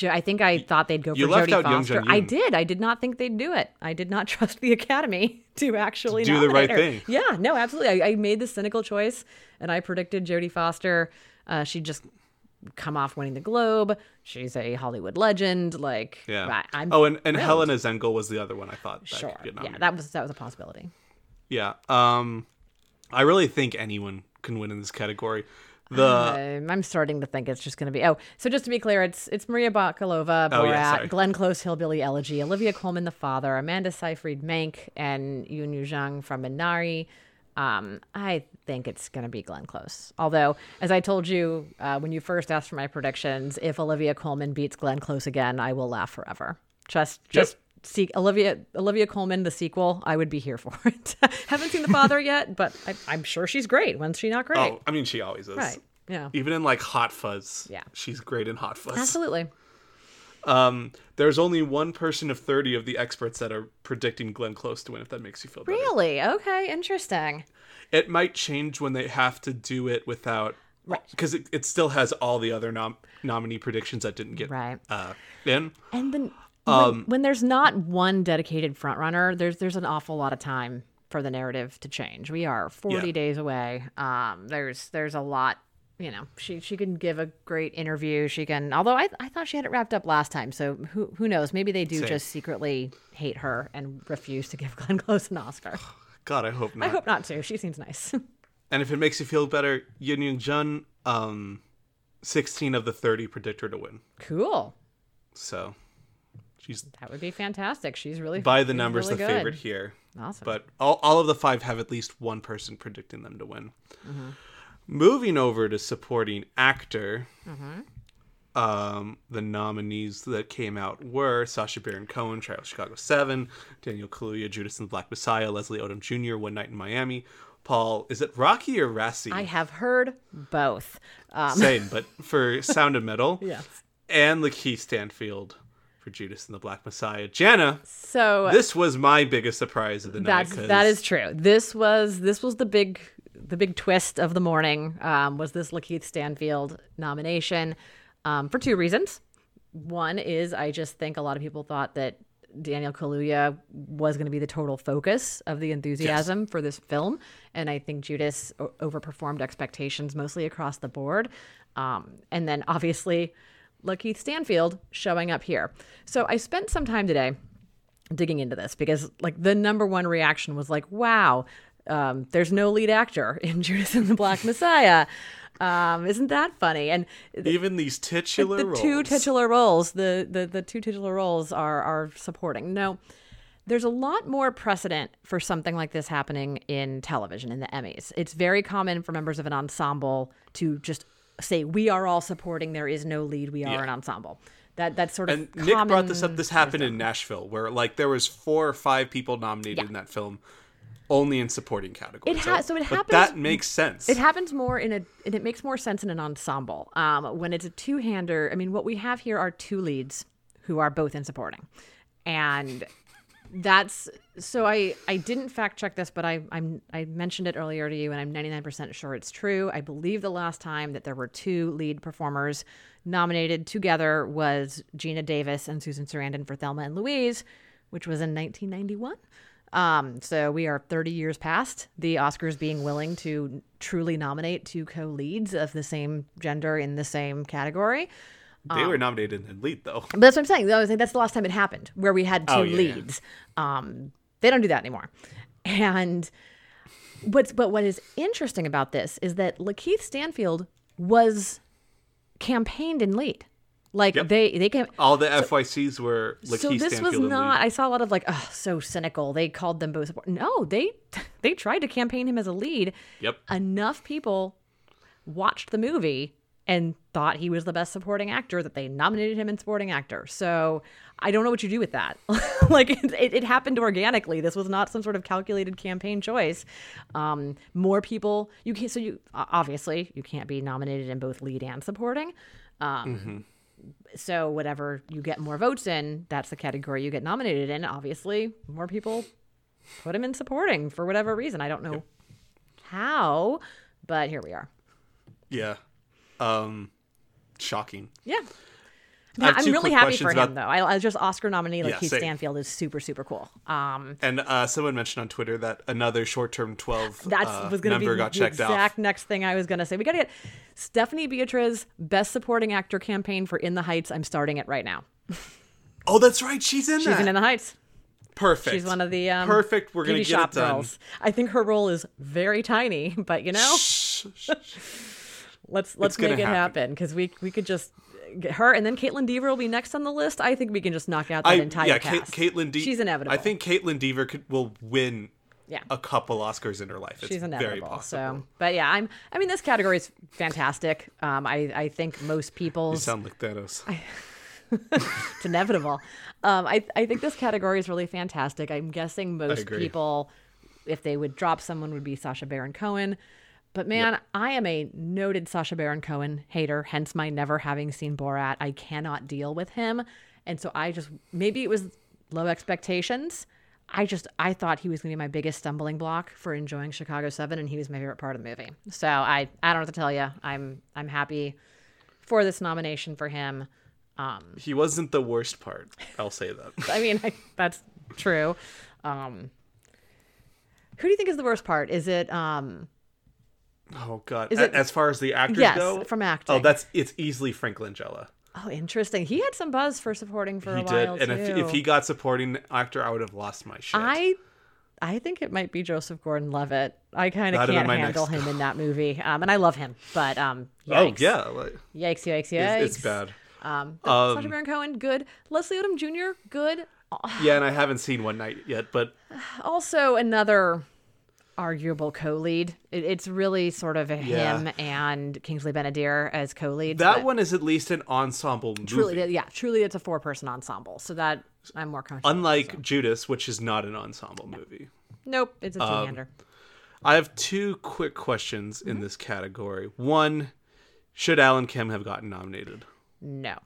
I think I thought they'd go for you left Jodie out Young Foster. I did. I did not think they'd do it. I did not trust the Academy to actually Do the right her. thing. Yeah, no, absolutely. I, I made the cynical choice, and I predicted Jodie Foster. Uh, she'd just come off winning the Globe. She's a Hollywood legend. Like, Yeah. I, oh, and, and thrilled. Helena Zengel was the other one I thought that Sure. could get Yeah, that was that was a possibility. Yeah. Um, I really think anyone can win in this category. The Um, I'm starting to think it's just going to be. Oh, so just to be clear, it's it's Maria Bakalova, Borat, Oh, yeah. Glenn Close, Hillbilly Elegy, Olivia Colman, The Father, Amanda Seyfried, Mank, and Youn Yuh-jung from Minari. Um, I think it's going to be Glenn Close. Although, as I told you uh, when you first asked for my predictions, if Olivia Colman beats Glenn Close again, I will laugh forever. Just, just see Olivia Olivia Colman the sequel. I would be here for it. Haven't seen The Father yet, but I, I'm sure she's great. When's she not great? oh, I mean, she always is. right. Yeah. Even in like Hot Fuzz, Yeah. she's great in Hot Fuzz. Absolutely. Um, there's only one person of 30 of the experts that are predicting Glenn Close to win, if that makes you feel better. Really? Okay, interesting. It might change when they have to do it without. Right. Because it, it still has all the other nom- nominee predictions that didn't get Right. uh, in. And then Um, when, when there's not one dedicated frontrunner, there's there's an awful lot of time for the narrative to change. We are 40 Yeah. days away. Um, there's there's a lot. You know, she she can give a great interview. She can, although I I thought she had it wrapped up last time. So who who knows? Maybe they do Same. just secretly hate her and refuse to give Glenn Close an Oscar. God, I hope not. I hope not too. She seems nice. And if it makes you feel better, Yun Young Jun, um, 16 of the 30 predict her to win. cool. So she's That would be fantastic. She's really by the numbers really the good. favorite here. Awesome. But all, all of the five have at least one person predicting them to win. Mm-hmm. Moving over to supporting actor, Mm-hmm. um, the nominees that came out were Sacha Baron Cohen, Trial of Chicago 7, Daniel Kaluuya, Judas and the Black Messiah, Leslie Odom Jr., One Night in Miami. Paul, is it Rocky or Rassi? I have heard both. Um, Same, but for Sound of Metal. yes. And Lakeith Stanfield for Judas and the Black Messiah. Jana, So this was my biggest surprise of the night. That's 'cause- that is true. This was this was the big the big twist of the morning. Um, was this Lakeith Stanfield nomination um, for two reasons. One is I just think a lot of people thought that Daniel Kaluuya was going to be the total focus of the enthusiasm for this film, and I think Judas o- overperformed expectations mostly across the board. Um, and then obviously Lakeith Stanfield showing up here. So I spent some time today digging into this because like the number one reaction was like wow um, there's no lead actor in judas and the black messiah um, isn't that funny and even these titular the roles. two titular roles the, the the two titular roles are are supporting no there's a lot more precedent for something like this happening in television in the Emmys. It's very common for members of an ensemble to just say, "We are all supporting. There is no lead. We are Yeah. an ensemble." That that's sort of And Nick brought this up. This happened in Nashville, where like there was four or five people nominated Yeah. in that film, only in supporting categories. It ha- so it but happens- That makes sense. It happens more in a, and it makes more sense in an ensemble. Um, when it's a two-hander, I mean, what we have here are two leads who are both in supporting, and that's so. I I didn't fact check this, but I I'm I mentioned it earlier to you, and I'm 99% sure it's true. I believe the last time that there were two lead performers nominated together was Geena Davis and Susan Sarandon for Thelma and Louise, which was in 1991. Um, so we are 30 years past the Oscars being willing to truly nominate two co-leads of the same gender in the same category. They were nominated in lead though. But that's what I'm saying. I was like, that's the last time it happened where we had two Oh, yeah, yeah. leads. Um, they don't do that anymore. And what's but what is interesting about this is that Lakeith Stanfield was campaigned in lead. Like Yep. they they came All the FYCs were Lakeith so this Stanfield was not. I saw a lot of like, oh, so cynical. They called them both. No, they they tried to campaign him as a lead. Yep. Enough people watched the movie and thought he was the best supporting actor that they nominated him in supporting actor. So I don't know what you do with that. like it, it, happened organically. This was not some sort of calculated campaign choice. Um, more people. You can't. So you obviously you can't be nominated in both lead and supporting. Um, so whatever you get more votes in, that's the category you get nominated in. Obviously, more people put him in supporting for whatever reason. I don't know how, but here we are. Yeah. Um, shocking. Yeah. I'm really happy for him about- though. I, I just Oscar nominee like Yeah, Keith same. Stanfield is super super cool. Um, And uh, someone mentioned on Twitter that another short-term 12 that's uh, was going to be the got checked exact off. next thing I was going to say. We got to get Stephanie Beatriz Best Supporting Actor campaign for In the Heights. I'm starting it right now. Oh, that's right. She's in She's that. in In the Heights. Perfect. She's one of the um, Perfect. We're gonna beauty get shop it done. girls. I think her role is very tiny, but you know, Shh, shh, let's let's make it happen. because we we could just get her and then Kaitlyn Dever will be next on the list. I think we can just knock out that I, entire yeah, cast. Kate, Caitlin De- She's inevitable. I think Kaitlyn Dever could, will win yeah. a couple Oscars in her life. It's She's very inevitable. possible. So, but yeah, I'm. I mean, this category is fantastic. Um, I I think most people sound like Thanos. it's inevitable. Um, I I think this category is really fantastic. I'm guessing most people, if they would drop someone, would be Sacha Baron Cohen. But man, I am a noted Sacha Baron Cohen hater. Hence my never having seen Borat. I cannot deal with him, and so I just maybe it was low expectations. I just I thought he was going to be my biggest stumbling block for enjoying Chicago Seven, and he was my favorite part of the movie. So I I don't know what to tell you. I'm I'm happy for this nomination for him. Um, he wasn't the worst part. I'll say that. I mean, I, that's true. Um, who do you think is the worst part? Is it um, Oh God. Is it- as far as the actors Yes, go, from acting. Oh, that's it's easily Frank Langella. oh interesting? He had some buzz for supporting for a while. He a did, while and if, too. if he got supporting actor, I would have lost my shit. I I think it might be Joseph Gordon-Levitt. I kind of can't handle next- him in that movie, um, and I love him, but um, oh yeah, like, yikes, yikes, yikes. it's, it's bad. Um, Um, Sacha Baron Cohen, good. Leslie Odom Jr., good. Yeah, and I haven't seen One Night yet, but also another arguable co-lead. It, it's really sort of Yeah. him and Kingsley Ben-Adir as co-leads. that one is at least an ensemble movie. truly, yeah, truly, it's a four-person ensemble. So that I'm more comfortable. Unlike Judas, which is not an ensemble movie. nope, it's Um, a two-hander. I have two quick questions in this category. One, should Alan Kim have gotten nominated? no,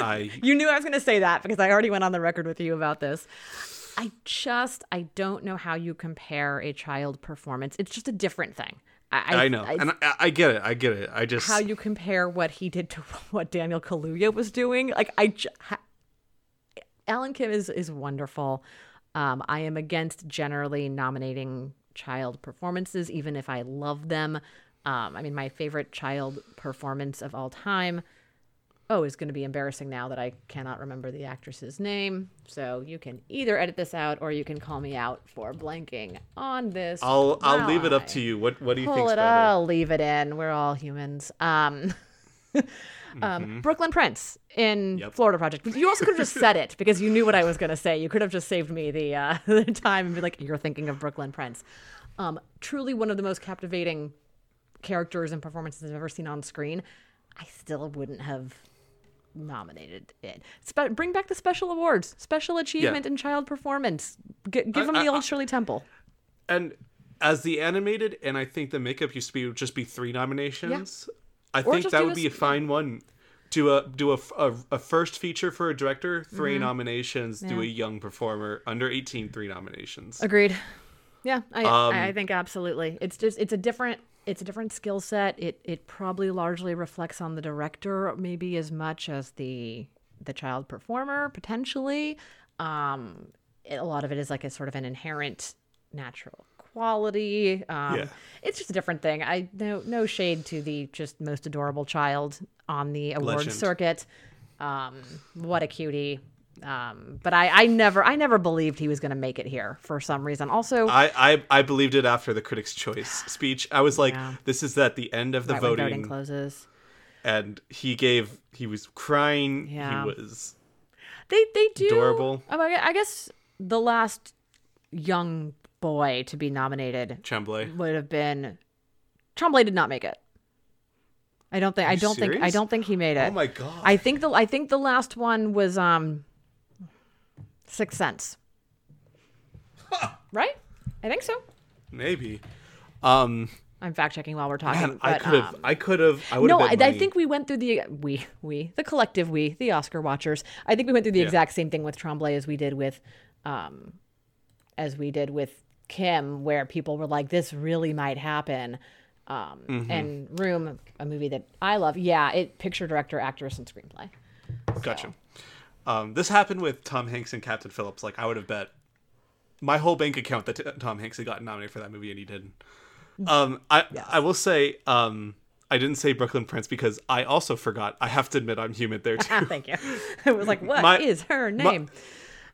I you knew I was going to say that because I already went on the record with you about this. I just I don't know how you compare a child performance. It's just a different thing. I, I know, and I, I get it. I get it. I just how you compare what he did to what Daniel Kaluuya was doing. Like I, Alan Kim is is wonderful. Um, I am against generally nominating child performances, even if I love them. Um, I mean, my favorite child performance of all time. Oh, is going to be embarrassing now that I cannot remember the actress's name. So you can either edit this out or you can call me out for blanking on this. I'll I'll leave it up to you. What what do you think? pull it better? I'll leave it in. We're all humans. Um, Um, Brooklyn Prince in Yep. Florida Project. You also could have just said it because you knew what I was going to say. You could have just saved me the uh, the time and be like, "You're thinking of Brooklyn Prince." Um, truly one of the most captivating characters and performances I've ever seen on screen. I still wouldn't have nominated it. Spe- bring back the special awards, special achievement in child performance. G- give them I- the I- old Shirley Temple. And as the animated, and I think the makeup used to be just be three nominations. I Or think that would a be a fine one. Do a do a, a- a first feature for a director, 3 nominations. Do Mm-hmm. Yeah. a young performer under 18, three nominations. Agreed. Yeah, I, Um, I think absolutely. It's just it's a different it's a different skill set. It it probably largely reflects on the director, maybe as much as the the child performer potentially. Um, it- a lot of it is like a sort of an inherent natural quality. Um, Yeah. It's just a different thing. I no no shade to the just most adorable child on the award Legend. circuit. Um, what a cutie. Um, but I, I never I never believed he was going to make it here for some reason. Also, I, I I believed it after the Critics' Choice speech. I was like, Yeah. this is at the end of the right voting voting, closes. and he gave he was crying. Yeah. He was They they do. Adorable. I mean, I guess the last young boy to be nominated Tremblay. would have been Tremblay did not make it. I don't think I don't think I don't think he made it. Oh my god! I think the I think the last one was um Sixth Sense. right? I think so. Maybe. Um, I'm fact checking while we're talking. man, I could have. um, I could have. I would no, have. I, I think we went through the we we the collective we the Oscar watchers. I think we went through the Yeah. exact same thing with Tremblay as we did with, um, as we did with Kim, where people were like, "This really might happen." Um, Mm-hmm. And Room, a movie that I love. Yeah, it picture director, actress, and screenplay. Gotcha. Um, this happened with Tom Hanks and Captain Phillips. Like I would have bet my whole bank account that t- Tom Hanks had gotten nominated for that movie, and he didn't. Um, I I will say um, I didn't say Brooklyn Prince because I also forgot. I have to admit I'm human there too. thank you. I was like, "What is My- her my- name?"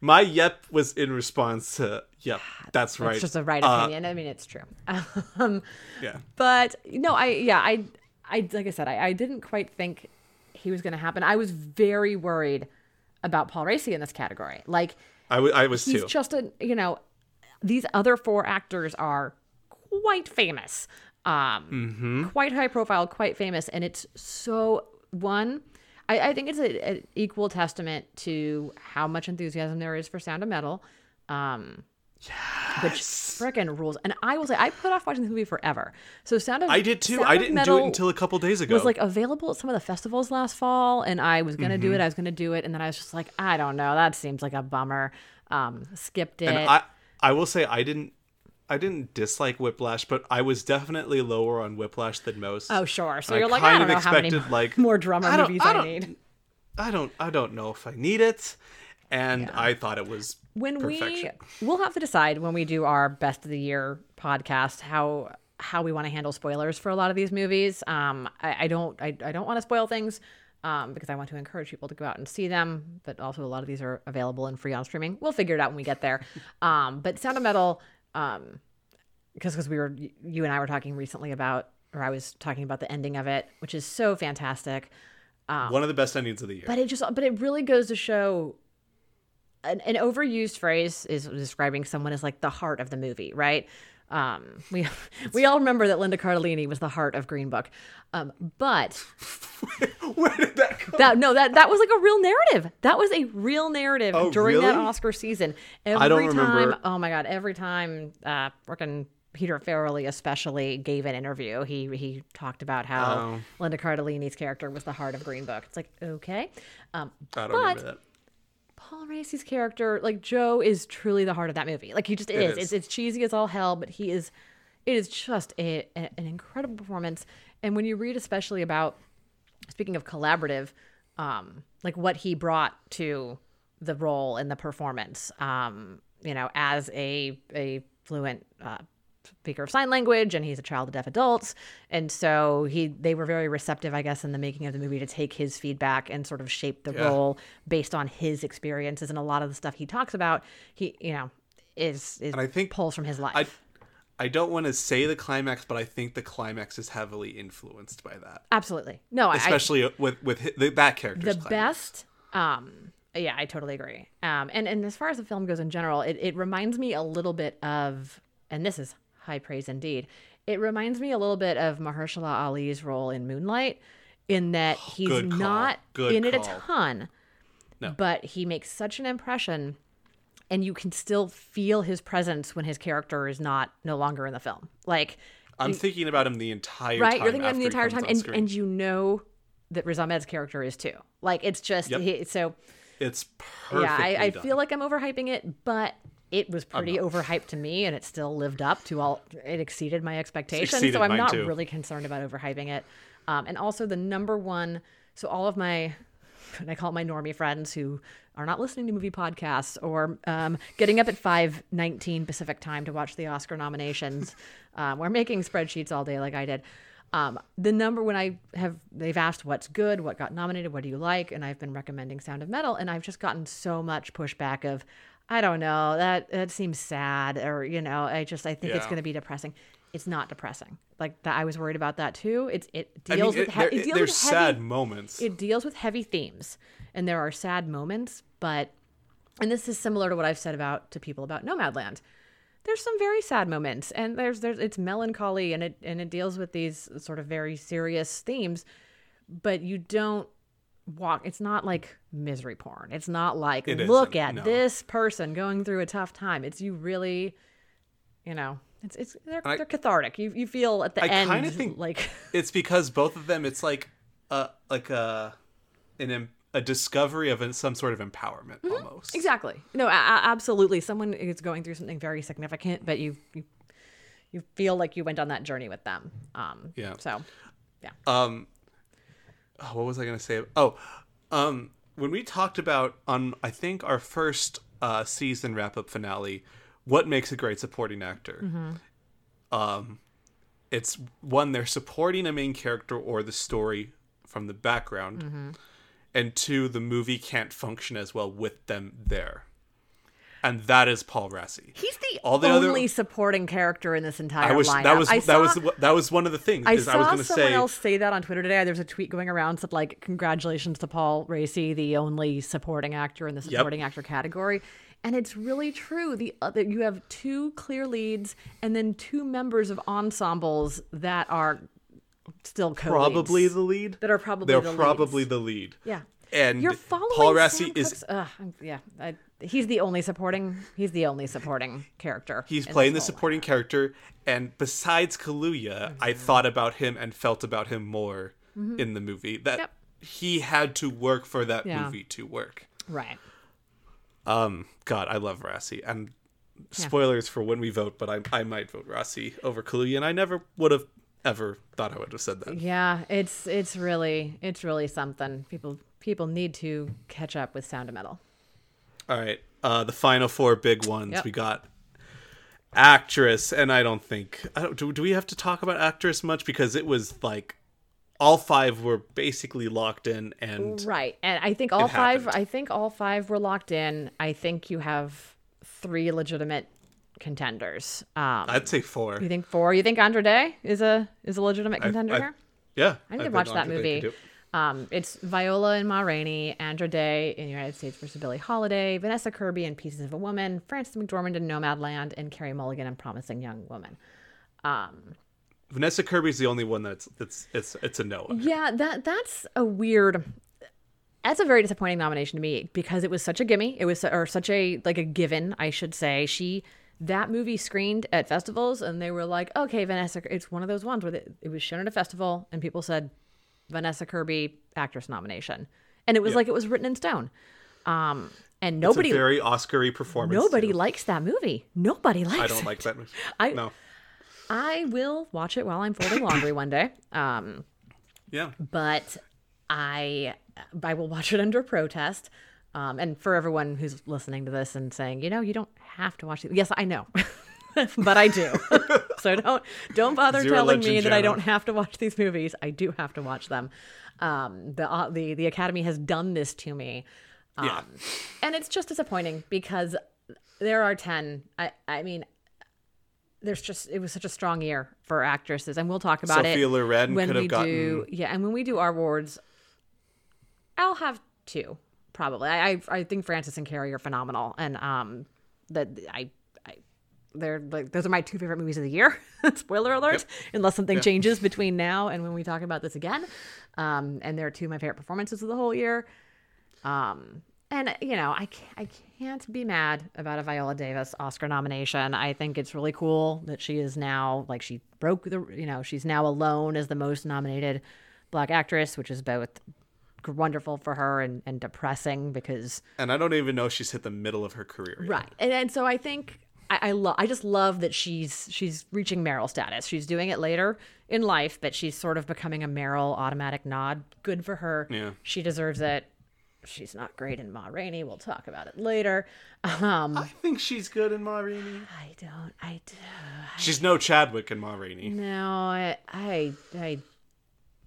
my yep was in response to yep. That's right. it's just a right Uh, opinion. I mean, it's true. Um, yeah. but no i yeah i i like i said i, I didn't quite think he was going to happen i was very worried about Paul Raci in this category like I, w- I was too. he's too. just a you know these other four actors are quite famous um Mm-hmm. quite high profile quite famous and it's so one i, I think it's an equal testament to how much enthusiasm there is for sound of metal um which frickin' rules. And I will say, I put off watching this movie forever. So Sound of I did too. Sound I didn't do it until a couple days ago. It was like available at some of the festivals last fall, and I was gonna Mm-hmm. do it. I was gonna do it, and then I was just like, I don't know, that seems like a bummer. Um, skipped it. and I I will say I didn't I didn't dislike Whiplash, but I was definitely lower on Whiplash than most. oh sure. So I you're like, I don't know how many like, more drummer I movies I I, need. I don't I don't know if I need it, and I thought it was when perfection. we we'll have to decide when we do our best of the year podcast how how we want to handle spoilers for a lot of these movies. Um i, I don't I, I don't want to spoil things um because i want to encourage people to go out and see them but also a lot of these are available and free on streaming. We'll figure it out when we get there. Um but sound of metal um because because we were you and i were talking recently about or i was talking about the ending of it which is so fantastic. One of the best endings of the year. but it just but it really goes to show an, an overused phrase is describing someone as like the heart of the movie right um we we all remember that linda cardellini was the heart of green book um but Where did that come? that no that that was like a real narrative that was a real narrative Oh, during that oscar season every don't time remember. oh my god every time uh freaking Peter Farrelly especially gave an interview. He he talked about how Oh. Linda Cardellini's character was the heart of Green Book. It's like okay, um, I don't but remember that. Paul Raci's character, like Joe, is truly the heart of that movie. Like he just is. is. It's it's cheesy as all hell, but he is. It is just a, a- an incredible performance. And when you read, especially about speaking of collaborative, um, like what he brought to the role and the performance, um, you know, as a a fluent uh, speaker of sign language, and he's a child of deaf adults, and so he they were very receptive, I guess, in the making of the movie to take his feedback and sort of shape the Yeah. role based on his experiences and a lot of the stuff he talks about. He, you know, is is And I think pulls from his life. I I don't want to say the climax, but I think the climax is heavily influenced by that, Absolutely. No, I, especially with with hi- the, that character. the climax. best um yeah i totally agree um and and as far as the film goes in general it, it reminds me a little bit of and this is high praise indeed it reminds me a little bit of mahershala ali's role in moonlight in that he's Good call. not Good in it a call. ton No. but he makes such an impression and you can still feel his presence when his character is not no longer in the film like I'm thinking about him the entire time. right time. you're thinking of him the after he entire comes time on and, screen. and you know that Riz Ahmed's character is too like it's just Yep. he, so it's perfectly yeah, I, I feel like I'm overhyping it, but it was pretty overhyped to me, and it still lived up to all. It exceeded my expectations, exceeded so I'm not too. really concerned about overhyping it. Um, and also the number one. So all of my, and I call it my normie friends who are not listening to movie podcasts or um, getting up at five nineteen Pacific time to watch the Oscar nominations, um, or making spreadsheets all day like I did. Um, the number when I have they've asked what's good, what got nominated, what do you like, and I've been recommending Sound of Metal, and I've just gotten so much pushback of, I don't know, that that seems sad, or you know, I just I think it's going to be depressing. It's not depressing. Like that, I was worried about that too. It's it I deals mean, with it, he- there- it deals there's sad heavy, moments. it deals with heavy themes, and there are sad moments, but and this is similar to what I've said about to people about Nomadland there's some very sad moments and there's there's it's melancholy and it and it deals with these sort of very serious themes but you don't walk it's not like misery porn. It's not like It look at no. this person going through a tough time. It's you really you know it's it's they're, I- they're cathartic. You you feel at the I end kinda think- like it's because both of them it's like a like a an a discovery of some sort of empowerment Mm-hmm. almost. Exactly. No a- absolutely. Someone is going through something very significant but you you you feel like you went on that journey with them. Um Yeah. so yeah. Um oh, what was i going to say oh um when we talked about on i think our first uh season wrap up finale what makes a great supporting actor Mm-hmm. um it's one they're supporting a main character or the story from the background Mm-hmm. and two the movie can't function as well with them there and that is Paul Raci He's the, All the other- only supporting character in this entire I was lineup. that was I that saw, was that was one of the things I is I was going to someone say else say that on Twitter today. There's a tweet going around said like, "Congratulations to Paul Raci, the only supporting actor in the supporting actor category." And it's really true. The other, you have two clear leads and then two members of ensembles that are still probably the lead that are probably they're the leads. probably the lead yeah. and You're following Paul Raci Sam is Cooke's- Ugh, yeah. I, he's the only supporting. He's the only supporting character. he's playing the supporting character and besides Kaluuya I Mm-hmm. thought about him and felt about him more in the movie that Yep. he had to work for that Yeah. movie to work Right. um god I love Raci and spoilers for when we vote but I I might vote Raci over Kaluuya and I never would have ever thought I would have said that Yeah, it's it's really it's really something. People people need to catch up with Sound of Metal. All right. Uh, the final four big ones. Yep. We got actress, and I don't think I don't, do. Do we have to talk about actress much because it was like all five were basically locked in, and Right. And I think all five happened. I think all five were locked in. I think you have three legitimate contenders. Um I'd say four. you think four? You think Andra Day is a is a legitimate contender I- here? Yeah, I need to watch that Andra movie. Could do it. Um, it's Viola and Ma Rainey, Andra Day in United States versus Billie Holiday, Vanessa Kirby in Pieces of a Woman, Frances McDormand in Nomadland, and Carey Mulligan in Promising Young Woman. Vanessa Kirby's the only one that's it's it's it's a no. Yeah, that that's a weird. That's a very disappointing nomination to me because it was such a gimme. It was or such a like a given, I should say. She that movie screened at festivals and they were like, okay, Vanessa. It's one of those ones where it was shown at a festival and people said Vanessa Kirby actress nomination, and it was like it was written in stone. Um, and It's nobody a very Oscar-y performance. nobody too. likes that movie. Nobody likes. It. I don't it. like that movie. I- no. I will watch it while I'm folding laundry one day. Um, Yeah. but I I will watch it under protest. Um, and for everyone who's listening to this and saying, you know, you don't have to watch it. Yes, I know, but I do. so don't don't bother Zero telling me that I don't have to watch these movies. I do have to watch them. Um, the uh, the the Academy has done this to me, um, Yeah. and it's just disappointing because there are ten. I I mean, there's just it was such a strong year for actresses, and we'll talk about Sophia it Loren when could have gotten- do. Yeah, and when we do our awards, I'll have two probably. I I, I think Frances and Carey are phenomenal, and um, that I. They're like those are my two favorite movies of the year. Spoiler alert! Unless something changes between now and when we talk about this again, um, and they're two of my favorite performances of the whole year. Um, and you know, I can't, I can't be mad about a Viola Davis Oscar nomination. I think it's really cool that she is now like she broke the you know she's now alone as the most nominated black actress, which is both wonderful for her and, and depressing because And I don't even know she's hit the middle of her career. Yet. right and, and so I think I, I love I just love that she's she's reaching Meryl status. She's doing it later in life, but she's sort of becoming a Meryl automatic nod. Good for her. Yeah. She deserves it. She's not great in Ma Rainey. We'll talk about it later. Um, I think she's good in Ma Rainey. I don't. I do. She's no Chadwick in Ma Rainey. No, I, I, I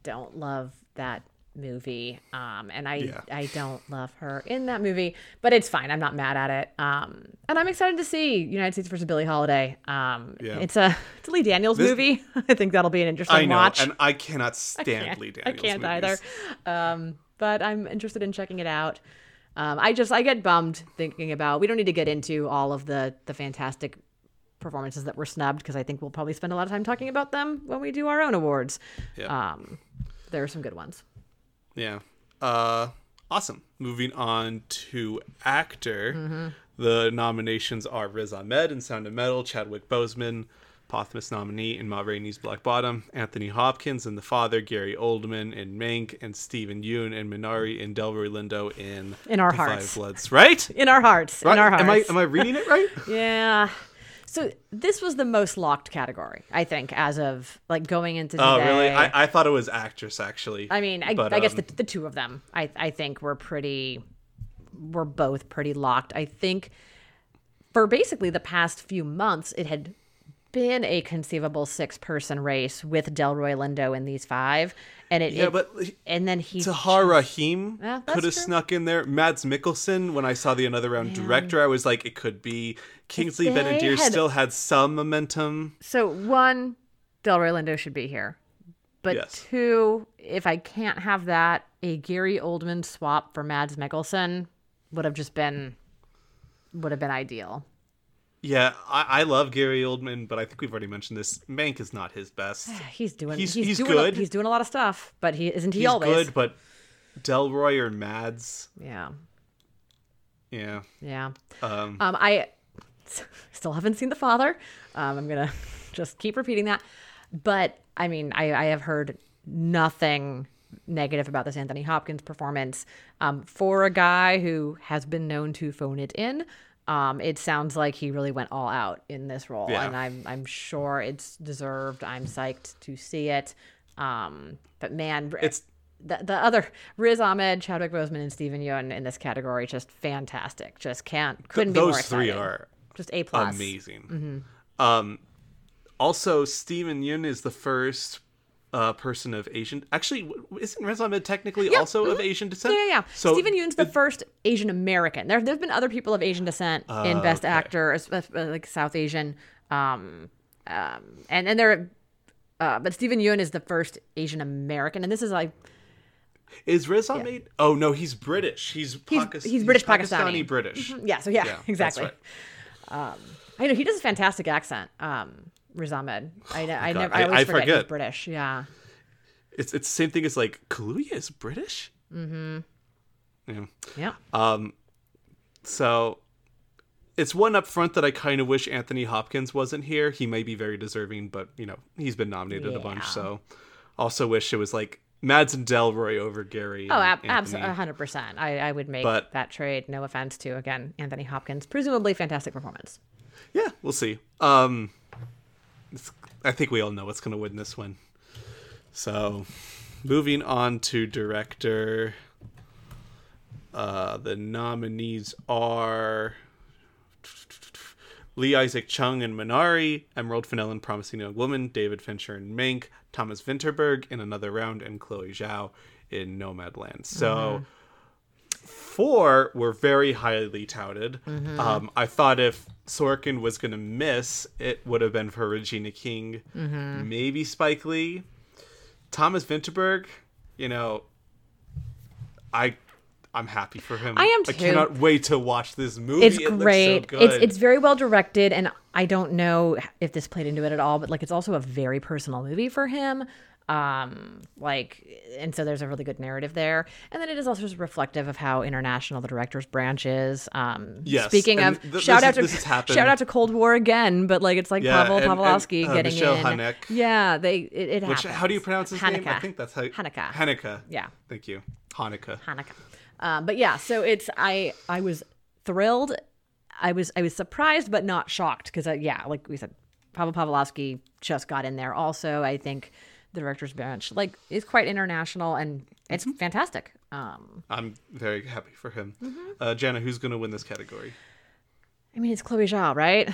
don't love that movie. Um, and I, Yeah. I don't love her in that movie, but it's fine. I'm not mad at it. Um, and I'm excited to see United States versus Billie Holiday. Um, Yeah. it's a, it's a Lee Daniels This- movie. I think that'll be an interesting I know, watch. and I cannot stand can't, Lee I can't movies. either. Um, but I'm interested in checking it out. Um, I just I get bummed thinking about. We don't need to get into all of the the fantastic performances that were snubbed because I think we'll probably spend a lot of time talking about them when we do our own awards. Yeah. Um, there are some good ones. Yeah. Uh, awesome. Moving on to actor. Mm-hmm. The nominations are Riz Ahmed in Sound of Metal, Chadwick Boseman, posthumous nominee in Ma Rainey's Black Bottom, Anthony Hopkins in The Father, Gary Oldman in Mank, and Stephen Yeun and Minari in Delroy Lindo in In Our Hearts. Five Bloods. Right? In our hearts. Right? In our hearts. Am I am I reading it right? yeah. So this was the most locked category, I think, as of like going into today. Oh, really? I, I thought it was actress actually. I mean, I, But, I guess um, the, the two of them, I, I think, were pretty, were both pretty locked. I think for basically the past few months, it had been a conceivable six person race with Delroy Lindo in these five. And it, Yeah, it- but and then he Tahar Rahim Yeah, could have snuck in there. Mads Mikkelsen, when I saw the another round director, I was like, it could be. Kingsley they Ben-Adir had- still had some momentum. So one, Delroy Lindo should be here. But Yes. two, if I can't have that, a Gary Oldman swap for Mads Mikkelsen would have just been would have been ideal. Yeah, I, I love Gary Oldman, but I think we've already mentioned this. Mank is not his best. He's doing He's- he's, he's doing good. he's doing a lot of stuff, but he isn't he He's always good, but Delroy or Mads, Yeah. yeah. Yeah. Um, Um I still haven't seen The Father. Um I'm going to just keep repeating that. But I mean, I I have heard nothing negative about this Anthony Hopkins performance. Um for a guy who has been known to phone it in, um it sounds like he really went all out in this role Yeah. and I'm I'm sure it's deserved. I'm psyched to see it. Um but man, it's the, the other Riz Ahmed, Chadwick Boseman, and Stephen Yeun in this category just fantastic. Just can't couldn't be more those three are just a plus. amazing. Mm-hmm. Um, also, Stephen Yeun is the first uh, person of Asian. Actually, isn't Riz Ahmed technically also of Asian descent? Yeah, yeah, yeah. So Stephen Yeun's the first Asian American. There, there's been other people of Asian descent in Best okay. Actor, uh, like South Asian, um, um, and and there, uh, but Stephen Yeun is the first Asian American, and this is like is Riz Ahmed? Oh no, he's British. He's he's, Pakis- he's British Pakistani Pakistani. British. yeah, so yeah, Yeah, exactly. right. I know he does a fantastic accent. Um, Riz Ahmed. I, I God, never, I- I always I forget, he's. British. Yeah. It's it's the same thing as like Kaluuya is British. Mm-hmm. Yeah. Yeah. Um, so it's one up front that I kind of wish Anthony Hopkins wasn't here. He may be very deserving, but you know he's been nominated a bunch. So also wish it was like Mads and Delroy over Gary. Oh, ab- absolutely, hundred percent. I, I would make But- that trade. No offense to again Anthony Hopkins, presumably fantastic performance. Yeah, we'll see. Um, I think we all know what's going to win this one. So, moving on to director. Uh, the nominees are Lee Isaac Chung and Minari, Emerald Fennell in Promising Young Woman, David Fincher and Mank, Thomas Vinterberg in Another Round, and Chloe Zhao in Nomadland. So, four were very highly touted. Mm-hmm. Um, I thought if Sorkin was going to miss, it would have been for Regina King, Mm-hmm. maybe Spike Lee, Thomas Vinterberg. You know, I. I'm happy for him. I am I cannot wait to watch this movie. it's It looks so great. good. it's it's very well directed, and I don't know if this played into it at all, but like it's also a very personal movie for him. Um, like, and so there's a really good narrative there, and then it is also just reflective of how international the director's branch is. Um, Yes, Speaking and of, th- shout out is- to this has happened. shout out to Cold War again, but like it's like Yeah, Pavel and- and, Pawlikowski uh, getting Michel in. Yeah, they it, it Which, happens. how do you pronounce his name? I think that's how. Hanukkah. Hanukkah. Yeah. Thank you. Hanukkah. Hanukkah. Um, but yeah, so it's I I was thrilled. I was I was surprised but not shocked because yeah, like we said, Pavel Pawlikowski just got in there. Also, I think the director's bench like is quite international and it's Mm-hmm. fantastic. Um, I'm very happy for him. Mm-hmm. Uh, Jana, who's going to win this category? I mean, it's Chloe Zhao, right?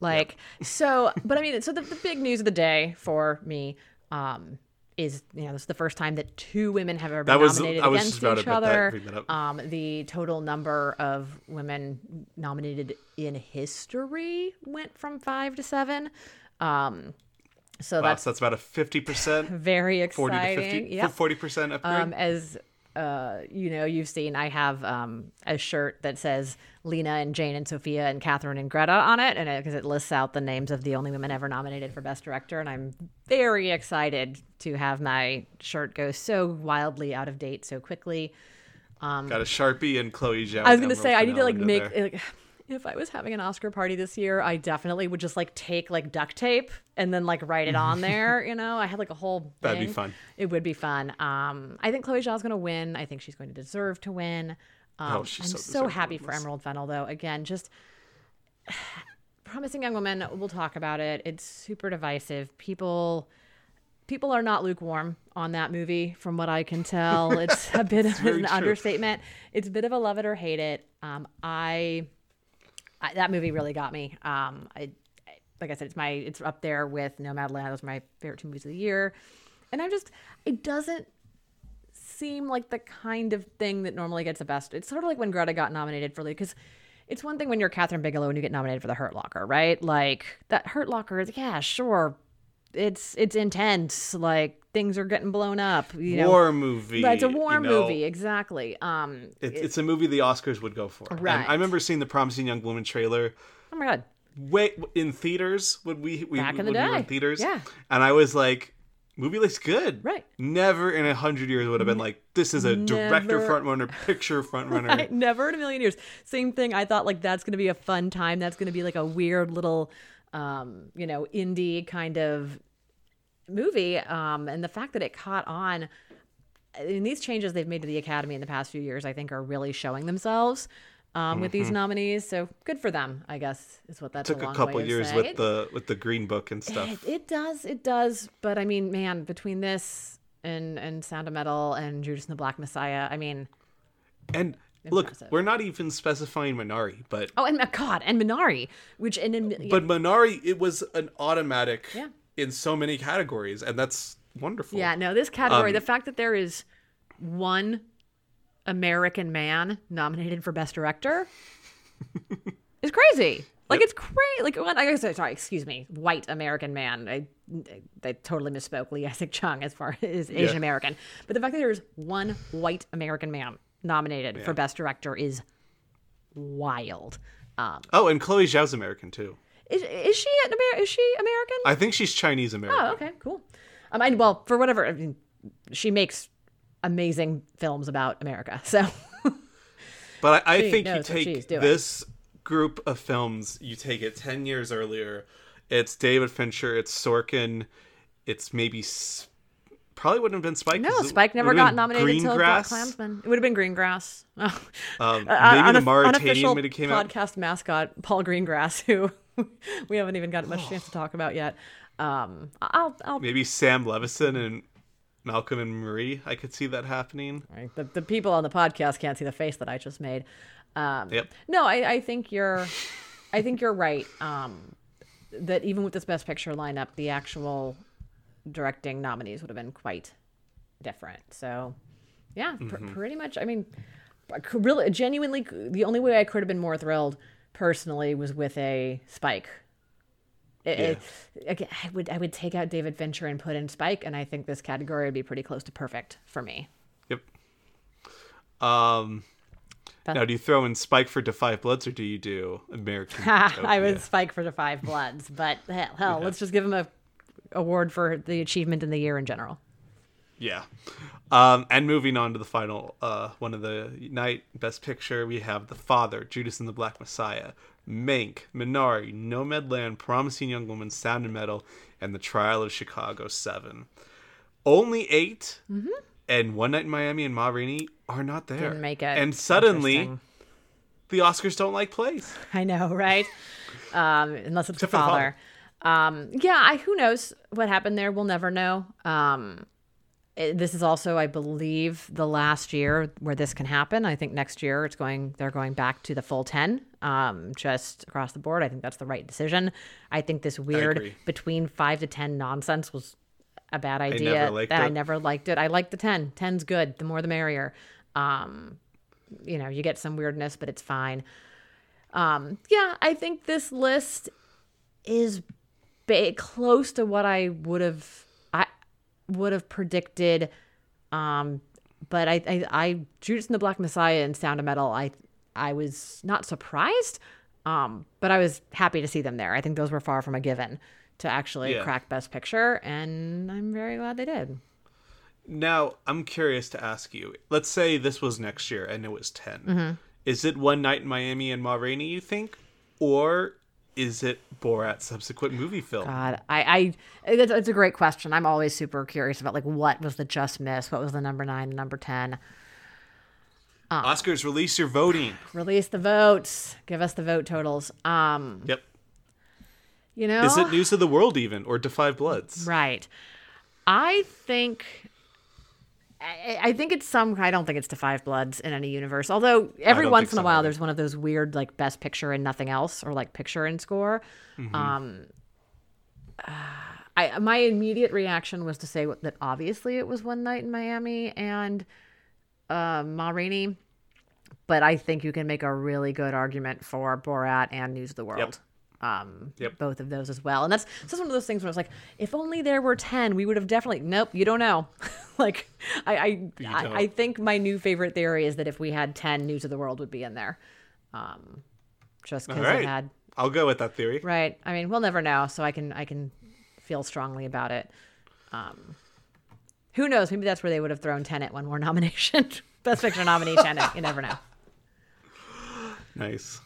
Like, so, but I mean, so the, the big news of the day for me um, is, you know, this is the first time that two women have ever been That was- nominated I was against just about each to other. that. Um, the total number of women nominated in history went from five to seven. Um, so Wow, that's so that's about a 50%, very 40 to exciting. 50, 40% upgrade. Um, as uh, you know, you've seen, I have um, a shirt that says Lena and Jane and Sophia and Kathryn and Greta on it, and because it, lists out the names of the only women ever nominated for Best Director, and I'm very excited to have my shirt go so wildly out of date so quickly. Um, Got a Sharpie and Chloe Zhao. I was gonna say I need to like make like if I was having an Oscar party this year, I definitely would just like take like duct tape and then like write it on there. You know, I had like a whole. That'd be fun. It would be fun. Um, I think Chloe Zhao's gonna win. I think she's going to deserve to win. Um, Oh, she's I'm so so, happy for. Emerald Fennell though. Again, just promising young woman. We'll talk about it. It's super divisive. People. People are not lukewarm on that movie, from what I can tell. It's a bit of an true. understatement. It's a bit of a love it or hate it. Um, I, I that movie really got me. Um, I, I- like I said, it's my it's up there with Nomadland. Those are my favorite two movies of the year, and I'm just it doesn't seem like the kind of thing that normally gets a best. It's sort of like when Greta got nominated for because it's one thing when you're Kathryn Bigelow and you get nominated for the Hurt Locker, right? Like that Hurt Locker is yeah, sure, it's it's intense. Like things are getting blown up. You know, war movie. It's a war you know, movie, exactly. Um, It, it's a movie the Oscars would go for. And Right. I remember seeing the Promising Young Woman trailer oh my god, Wait, in theaters when we, we Back in the when we were in theaters. Yeah. And I was like, movie looks good. Right. Never in a hundred years would have been like, this is a director Never. front runner, picture front runner. I, never in a million years. Same thing. I thought like that's going to be a fun time. That's going to be like a weird little, um, you know, indie kind of movie. Um, and the fact that it caught on. And these changes they've made to the Academy in the past few years, I think, are really showing themselves um, with these nominees. So good for them, I guess, is what that's Mm-hmm. Took a a couple years saying. with It- the with the Green Book and stuff. it, it does, it does. But I mean, man, between this and and Sound of Metal and Judas and the Black Messiah, I mean, and look, we're not even specifying Minari, but oh, and God, and Minari, which and, and but Minari, it was an automatic Yeah. in so many categories, and that's wonderful. Yeah, no, this category, Um, the fact that there is one American man nominated for Best Director is crazy. Like it's crazy. Like when I guess sorry, excuse me, white American man. I I totally misspoke. Lee Isaac Chung as far as Asian American, but the fact that there's one white American man nominated for Best Director is wild. Um, Oh, and Chloe Zhao's American too. is, is she an Amer- Is she American? I think she's Chinese American. Oh, okay, cool. Um, I, well, for whatever, I mean, she makes amazing films about America. So, But I, I think you take this group of films, you take it 10 years earlier. It's David Fincher, it's Sorkin, it's maybe. S- Probably wouldn't have been Spike. No, Spike never got nominated until Black. Klansman. It would have been Greengrass. Oh. Um, Uh, maybe the Mauritanian when it came out. podcast mascot Paul Greengrass, who we haven't even gotten much chance to talk about yet. Um, I'll, I'll Maybe Sam Levinson and Malcolm and Marie. I could see that happening. Right. The, the people on the podcast can't see the face that I just made. Um, Yep. No, I, I think you're, I think you're right. Um, that even with this best picture lineup, the actual directing nominees would have been quite different. So, yeah, pr- Mm-hmm. pretty much. I mean, really genuinely the only way I could have been more thrilled personally was with a Spike. It- it- again, I would I would take out David Fincher and put in Spike, and I think this category would be pretty close to perfect for me. Yep. Um. But- Now, do you throw in Spike for Da 5 Bloods, or do you do American? I would Spike for the Five Bloods, but hell, hell let's just give him a award for the achievement in the year in general. Yeah. Um, and moving on to the final uh, one of the night, Best Picture, we have The Father, Judas and the Black Messiah, Mank, Minari, Nomadland, Promising Young Woman, Sound and Metal, and The Trial of Chicago 7. Only 8 and One Night in Miami and Ma Rainey are not there. Mm-hmm. Didn't make it. And suddenly, the Oscars don't like plays. I know, right? um, unless it's the Except for The father. Um, yeah, I, who knows what happened there? We'll never know. Um, it- this is also, I believe, the last year where this can happen. I think next year it's going. They're going back to the full ten, um, just across the board. I think that's the right decision. I think this weird between five to ten nonsense was a bad idea. never liked that I never liked it. I like the ten. 10's good. The more the merrier. Um, you know, you get some weirdness, but it's fine. Um, yeah, I think this list is ba- close to what I would have I would have predicted. Um, but I, I, I Judas and the Black Messiah and Sound of Metal, I, I was not surprised, um, but I was happy to see them there. I think those were far from a given to actually Yeah. crack Best Picture, and I'm very glad they did. Now, I'm curious to ask you. Let's say this was next year and it was 10. Mm-hmm. Is it One Night in Miami and Ma Rainey, you think? Or is it Borat's subsequent movie film? God, I, I, it's, it's a great question. I'm always super curious about like what was the just miss, what was the number nine, the number ten. Oscars, release your voting. Release the votes. Give us the vote totals. Um, Yep. you know, Is it News of the World even or Da 5 Bloods? right? I think. I, I think it's some. I don't think it's to Five Bloods in any universe. Although every once in a while, either. there's one of those weird like Best Picture and nothing else, or like Picture and Score. Mm-hmm. Um, uh, I my immediate reaction was to say that obviously it was One Night in Miami and uh, Ma Rainey, but I think you can make a really good argument for Borat and News of the World. Um, Yep. both of those as well. And that's that's one of those things where I was like, if only there were ten, we would have definitely. Nope, you don't know. like, I I, I. I think my new favorite theory is that if we had ten, News of the World would be in there. Um, just because right. it had I'll go with that theory. Right. I mean, we'll never know, so I can I can feel strongly about it. Um, who knows? Maybe that's where they would have thrown Tenet one more nomination. Best Picture nominee Tenet. You never know. Nice.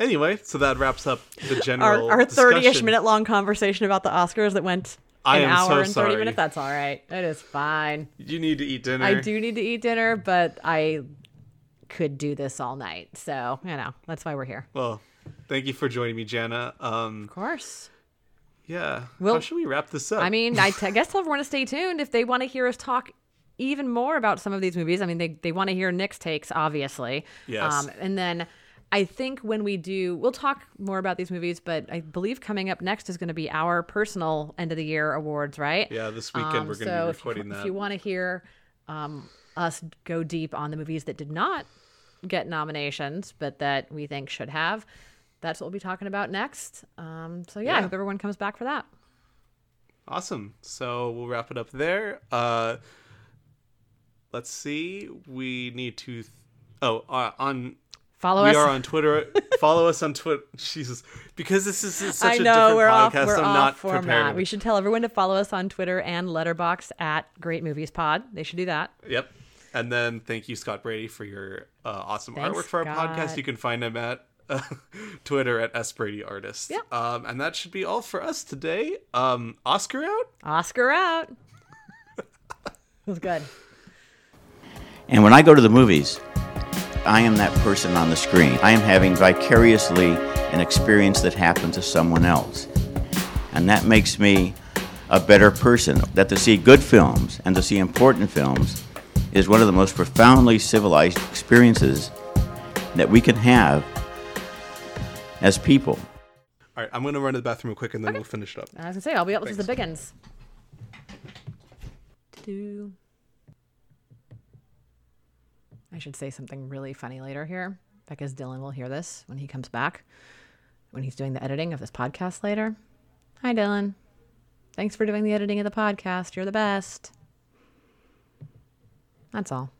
Anyway, so that wraps up the general our thirty-ish minute long conversation about the Oscars that went I an am hour so and thirty sorry. minutes. That's all right. It is fine. You need to eat dinner. I do need to eat dinner, but I could do this all night. So you know that's why we're here. Well, thank you for joining me, Jana. Um, Of course. yeah. Well, How should we wrap this up? I mean, I t- guess tell everyone to stay tuned if they want to hear us talk even more about some of these movies. I mean, they, they want to hear Nick's takes, obviously. Yes. Um, and then I think when we do, we'll talk more about these movies, but I believe coming up next is going to be our personal end of the year awards, right? yeah, this weekend Um, we're going to so be if you- recording if you want to hear um, us go deep on the movies that did not get nominations, but that we think should have, that's what we'll be talking about next. Um, so yeah, I hope everyone comes back for that. Awesome. So we'll wrap it up there. Uh, let's see. We need to. Th- oh, uh, on Follow we us. are on Twitter. Follow us on Twitter. Jesus, because this is such I a know different we're off. podcast. We're I'm off not format. prepared. We should tell everyone to follow us on Twitter and Letterboxd at Great Movies Pod. They should do that. Yep. And then thank you, Scott Brady, for your uh, awesome Thanks, artwork for our podcast. You can find him at uh, Twitter at S Brady Artist. Yep. Um, and that should be all for us today. Um, Oscar out. Oscar out. it was good. And when I go to the movies, I am that person on the screen. I am having vicariously an experience that happened to someone else. And that makes me a better person. That to see good films and to see important films is one of the most profoundly civilized experiences that we can have as people. All right, I'm gonna run to the bathroom real quick, and then we'll finish it up. I was gonna say I'll be up to the Thanks. big uns. I should say something really funny later here because Dylan will hear this when he comes back, when he's doing the editing of this podcast later. Hi, Dylan. Thanks for doing the editing of the podcast. You're the best. That's all.